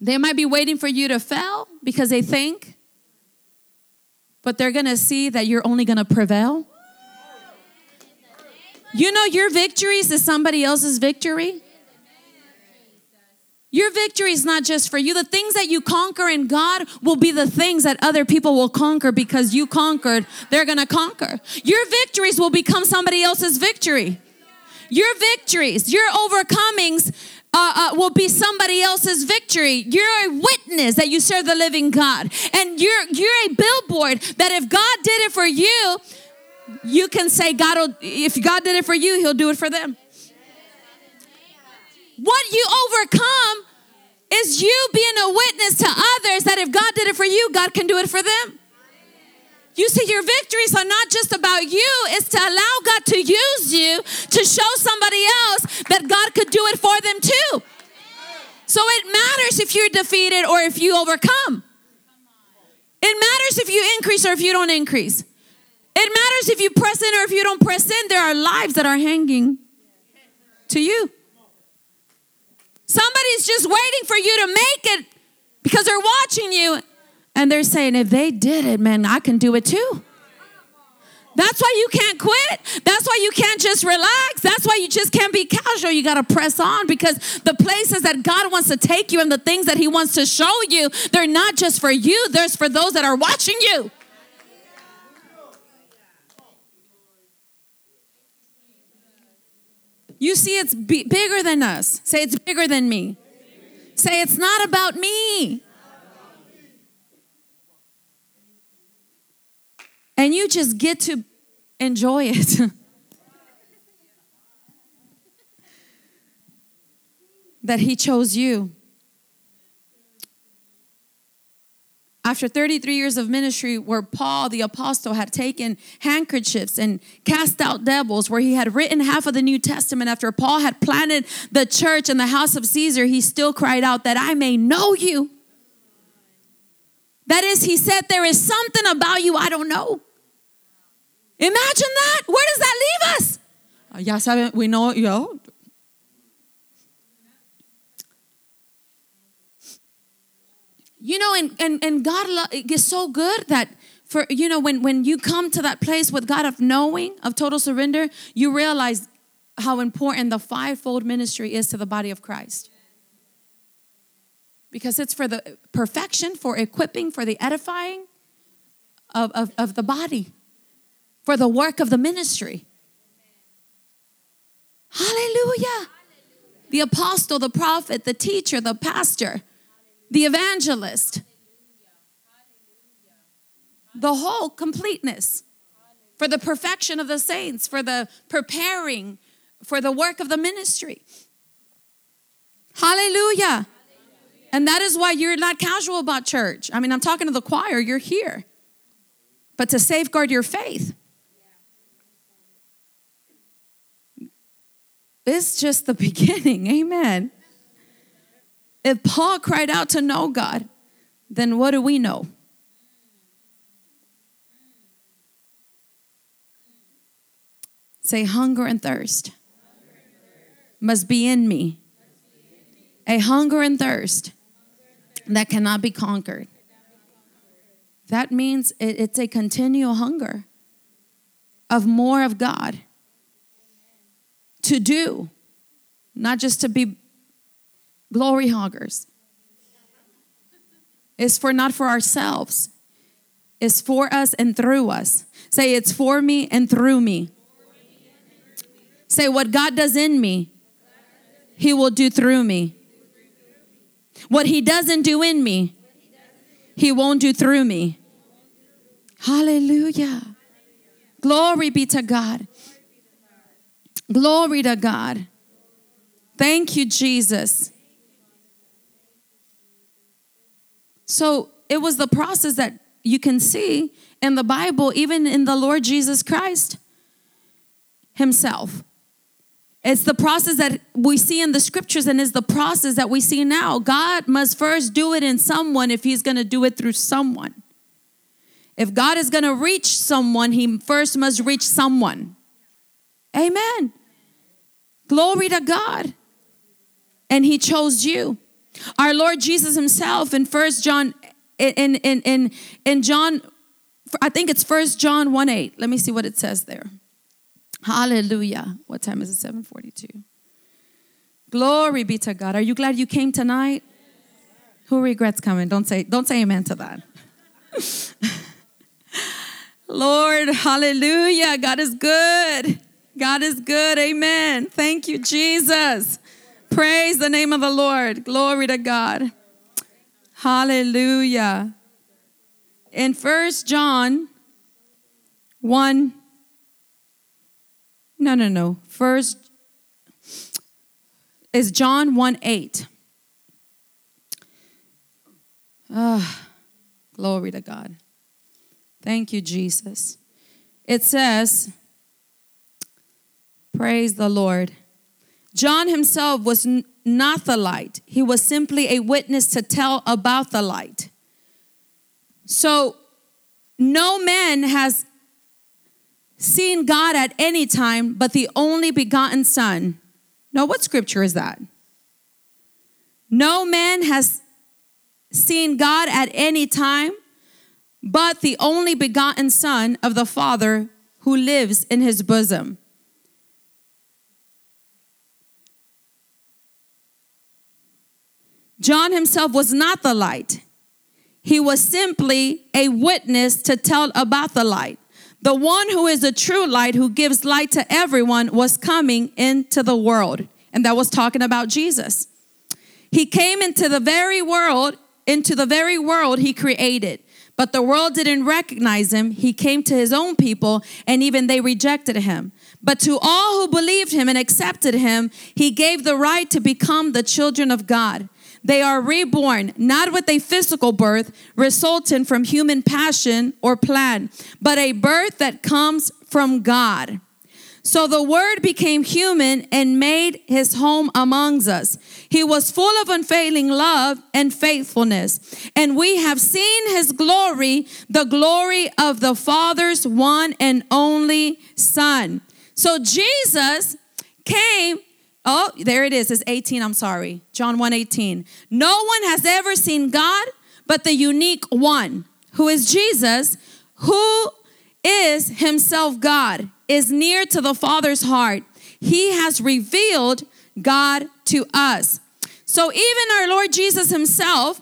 They might be waiting for you to fail because they think but they're going to see that you're only going to prevail. You know, your victories is somebody else's victory. Your victory is not just for you. The things that you conquer in God will be the things that other people will conquer because you conquered, they're gonna conquer. Your victories will become somebody else's victory. Your victories, your overcomings uh, uh, will be somebody else's victory. You're a witness that you serve the living God, and you're you're a billboard that if God did it for you, you can say God will. If God did it for you, He'll do it for them. What you overcome is you being a witness to others that if God did it for you, God can do it for them. You see, your victories are not just about you, it's to allow God to use you to show somebody else that God could do it for them too. So it matters if you're defeated or if you overcome. It matters if you increase or if you don't increase. It matters if you press in or if you don't press in. There are lives that are hanging to you. Somebody's just waiting for you to make it because they're watching you and they're saying, if they did it, man, I can do it too. That's why you can't quit. That's why you can't just relax. That's why you just can't be casual. You got to press on because the places that God wants to take you and the things that He wants to show you, they're not just for you, there's for those that are watching you. You see, it's bigger than us. Say, it's bigger than me. Say, it's not about me. And you just get to enjoy it. that He chose you. After 33 years of ministry, where Paul the apostle had taken handkerchiefs and cast out devils, where he had written half of the New Testament, after Paul had planted the church in the house of Caesar, he still cried out, That I may know you. That is, he said, There is something about you I don't know. Imagine that. Where does that leave us? Ah, ya saben, we know, yo, you know and and, and god is so good that for you know when when you come to that place with god of knowing of total surrender you realize how important the fivefold ministry is to the body of christ because it's for the perfection for equipping for the edifying of, of, of the body for the work of the ministry hallelujah the apostle the prophet the teacher the pastor the evangelist, the whole completeness for the perfection of the saints, for the preparing for the work of the ministry. Hallelujah. And that is why you're not casual about church. I mean, I'm talking to the choir, you're here. But to safeguard your faith, it's just the beginning. Amen. If Paul cried out to know God, then what do we know? Say, hunger and thirst must be in me. A hunger and thirst that cannot be conquered. That means it's a continual hunger of more of God to do, not just to be glory hoggers. It's for not for ourselves. It's for us and through us. Say it's for me and through me. Say what God does in me, He will do through me. What He doesn't do in me, He won't do through me. Hallelujah. Glory be to God. Glory to God. Thank you, Jesus. So it was the process that you can see in the Bible, even in the Lord Jesus Christ Himself. It's the process that we see in the scriptures, and is the process that we see now. God must first do it in someone if He's going to do it through someone. If God is going to reach someone, He first must reach someone. Amen. Glory to God. And He chose you. Our Lord Jesus himself in First John in in in in John I think it's First John 1 8. Let me see what it says there. Hallelujah. What time is it? 742. Glory be to God. Are you glad you came tonight? Who regrets coming? Don't say, don't say amen to that. Lord, hallelujah. God is good. God is good. Amen. Thank you, Jesus. Praise the name of the Lord. Glory to God. Hallelujah. In First John 1, no, no, no. First is John 1 8. Ah, glory to God. Thank you, Jesus. It says, Praise the Lord. John himself was not the light, he was simply a witness to tell about the light. So, no man has seen God at any time but the only begotten Son. Now, what scripture is that? No man has seen God at any time but the only begotten Son of the Father who lives in his bosom. John himself was not the light. He was simply a witness to tell about the light. The one who is the true light, who gives light to everyone, was coming into the world. And that was talking about Jesus. He came into the very world, into the very world he created. But the world didn't recognize him. He came to his own people, and even they rejected him. But to all who believed him and accepted him, he gave the right to become the children of God. They are reborn, not with a physical birth resulting from human passion or plan, but a birth that comes from God. So the Word became human and made his home amongst us. He was full of unfailing love and faithfulness. And we have seen his glory, the glory of the Father's one and only Son. So Jesus came. Oh, there it is. It's 18. I'm sorry. John 1 18. No one has ever seen God but the unique one, who is Jesus, who is himself God is near to the Father's heart. He has revealed God to us. So even our Lord Jesus himself,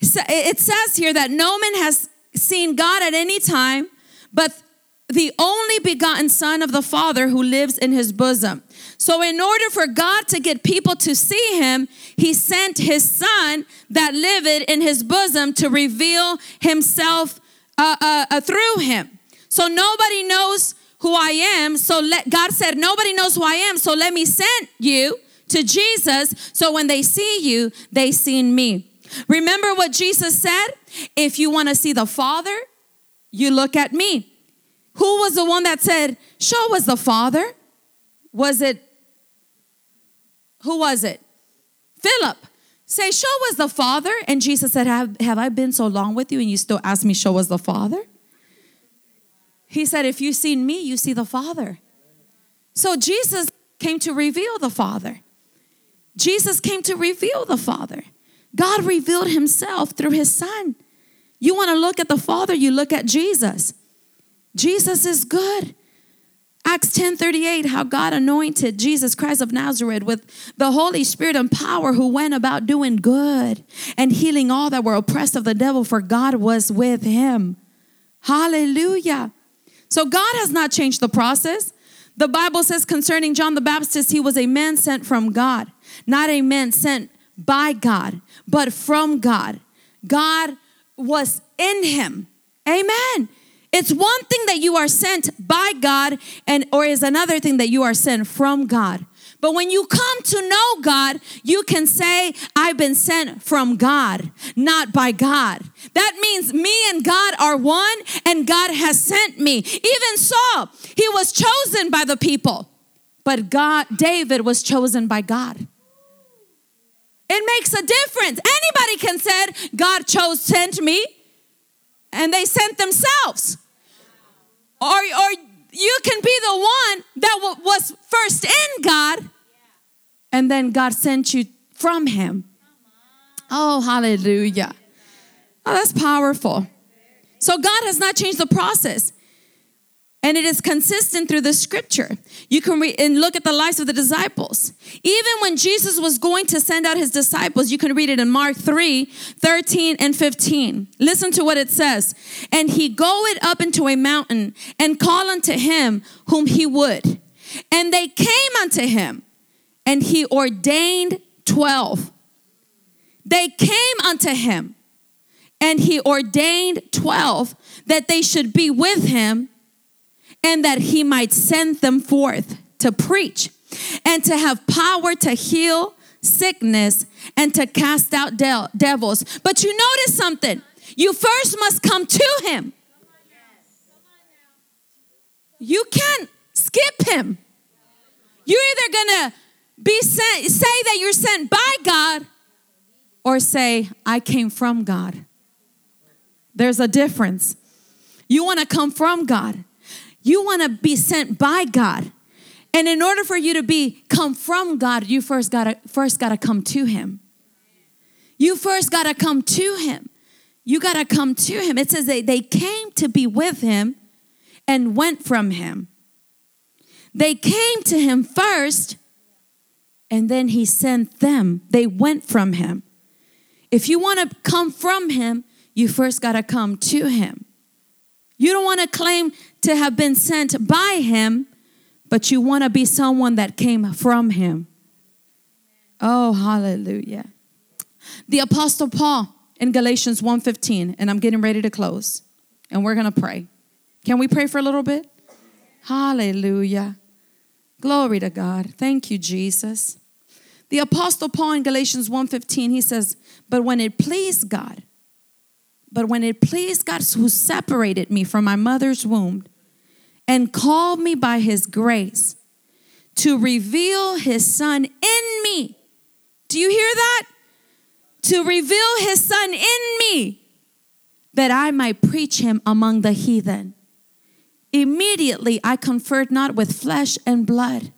it says here that no man has seen God at any time, but the only begotten Son of the Father who lives in his bosom. So, in order for God to get people to see him, he sent his Son that lived in his bosom to reveal himself uh, uh, uh, through him. So, nobody knows who I am. So let, God said, Nobody knows who I am. So let me send you to Jesus. So when they see you, they seen me. Remember what Jesus said? If you want to see the Father, you look at me. Who was the one that said, Show us the Father? Was it, who was it? Philip. Say, Show us the Father. And Jesus said, Have, have I been so long with you and you still ask me, Show us the Father? He said, If you've seen me, you see the Father. So Jesus came to reveal the Father. Jesus came to reveal the Father. God revealed himself through his Son. You want to look at the Father, you look at Jesus. Jesus is good. Acts 10:38 how God anointed Jesus Christ of Nazareth with the Holy Spirit and power, who went about doing good and healing all that were oppressed of the devil, for God was with him. Hallelujah. So God has not changed the process. The Bible says concerning John the Baptist, he was a man sent from God, not a man sent by God, but from God. God was in him. Amen. It's one thing that you are sent by God and or is another thing that you are sent from God. But when you come to know God, you can say, I've been sent from God, not by God. That means me and God are one, and God has sent me. Even Saul, he was chosen by the people, but God, David was chosen by God. It makes a difference. Anybody can say, God chose, sent me, and they sent themselves. Or, or you can be the one that was first in God, and then God sent you from Him. Oh, hallelujah. Oh, that's powerful. So God has not changed the process. And it is consistent through the scripture. You can read and look at the lives of the disciples. Even when Jesus was going to send out his disciples, you can read it in Mark 3 13 and 15. Listen to what it says. And he goeth up into a mountain and call unto him whom he would. And they came unto him, and he ordained 12. They came unto him, and he ordained 12 that they should be with him and that he might send them forth to preach and to have power to heal sickness and to cast out de- devils. But you notice something. You first must come to him. You can't skip him. You're either going to be sent say that you're sent by God or say I came from God. There's a difference. You want to come from God. You want to be sent by God. And in order for you to be come from God, you first got to first got to come to him. You first got to come to him. You got to come to him. It says they, they came to be with him and went from him. They came to him first and then he sent them. They went from him. If you want to come from him, you first got to come to him. You don't want to claim to have been sent by him, but you want to be someone that came from him. Oh, hallelujah. The Apostle Paul in Galatians 1:15 and I'm getting ready to close. And we're going to pray. Can we pray for a little bit? Hallelujah. Glory to God. Thank you, Jesus. The apostle Paul in Galatians 1:15 he says, "But when it pleased God, but when it pleased God who separated me from my mother's womb and called me by his grace to reveal his son in me." Do you hear that? To reveal his son in me that I might preach him among the heathen. Immediately I conferred not with flesh and blood.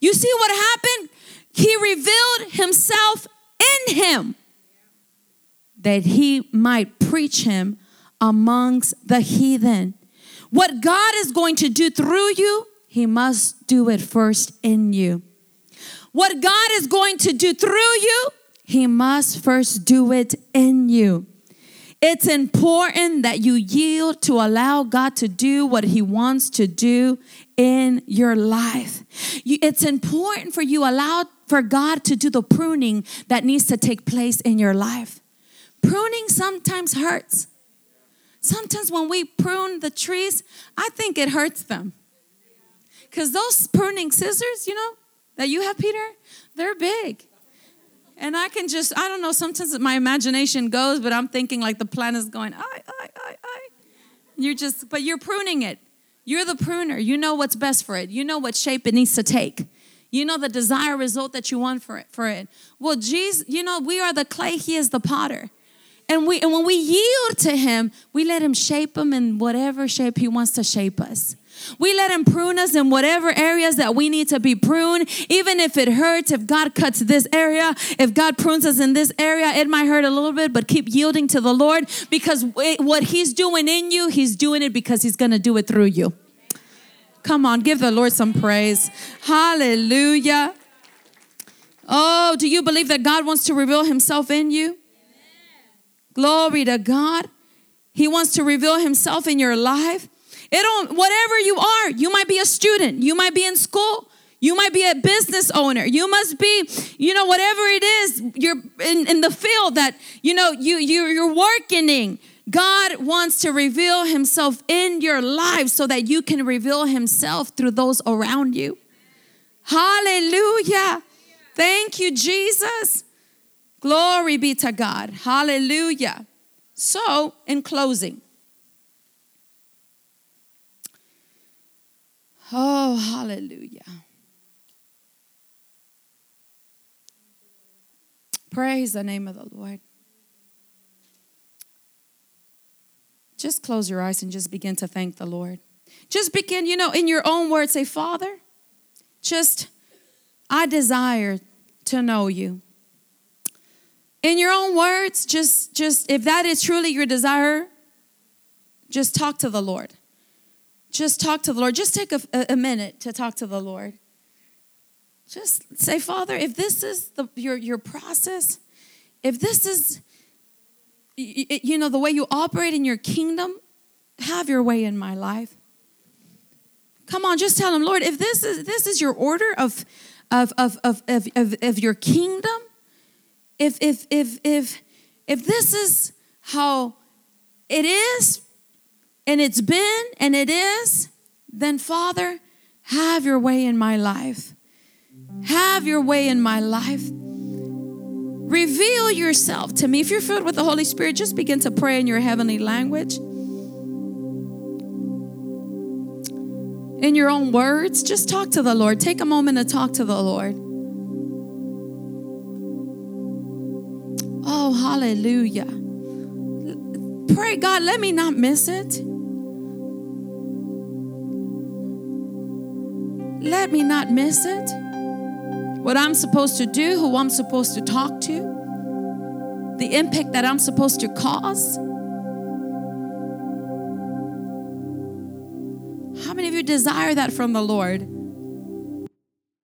You see what happened? He revealed himself in him that he might preach him amongst the heathen. What God is going to do through you, he must do it first in you. What God is going to do through you, he must first do it in you. It's important that you yield to allow God to do what He wants to do in your life. It's important for you allow for God to do the pruning that needs to take place in your life. Pruning sometimes hurts. Sometimes when we prune the trees, I think it hurts them. Because those pruning scissors, you know, that you have, Peter, they're big. And I can just, I don't know, sometimes my imagination goes, but I'm thinking like the plant is going, I, I, I, I. You're just, but you're pruning it. You're the pruner. You know what's best for it. You know what shape it needs to take. You know the desired result that you want for it. For it. Well, Jesus, you know we are the clay. He is the potter, and we and when we yield to Him, we let Him shape them in whatever shape He wants to shape us. We let Him prune us in whatever areas that we need to be pruned, even if it hurts. If God cuts this area, if God prunes us in this area, it might hurt a little bit, but keep yielding to the Lord because what He's doing in you, He's doing it because He's going to do it through you. Come on, give the Lord some praise. Hallelujah. Oh, do you believe that God wants to reveal Himself in you? Glory to God. He wants to reveal Himself in your life. It don't, whatever you are, you might be a student, you might be in school, you might be a business owner, you must be, you know, whatever it is, you're in, in the field that, you know, you, you, you're working in. God wants to reveal himself in your life so that you can reveal himself through those around you. Hallelujah. Thank you, Jesus. Glory be to God. Hallelujah. So, in closing, Oh, hallelujah. Praise the name of the Lord. Just close your eyes and just begin to thank the Lord. Just begin, you know, in your own words, say, Father, just, I desire to know you. In your own words, just, just, if that is truly your desire, just talk to the Lord just talk to the Lord. Just take a, a minute to talk to the Lord. Just say, Father, if this is the, your, your process, if this is, you know, the way you operate in your kingdom, have your way in my life. Come on, just tell him, Lord, if this is this is your order of of of of of, of, of your kingdom, if if if if if this is how it is and it's been and it is, then Father, have your way in my life. Have your way in my life. Reveal yourself to me. If you're filled with the Holy Spirit, just begin to pray in your heavenly language. In your own words, just talk to the Lord. Take a moment to talk to the Lord. Hallelujah. Pray, God, let me not miss it. Let me not miss it. What I'm supposed to do, who I'm supposed to talk to, the impact that I'm supposed to cause. How many of you desire that from the Lord?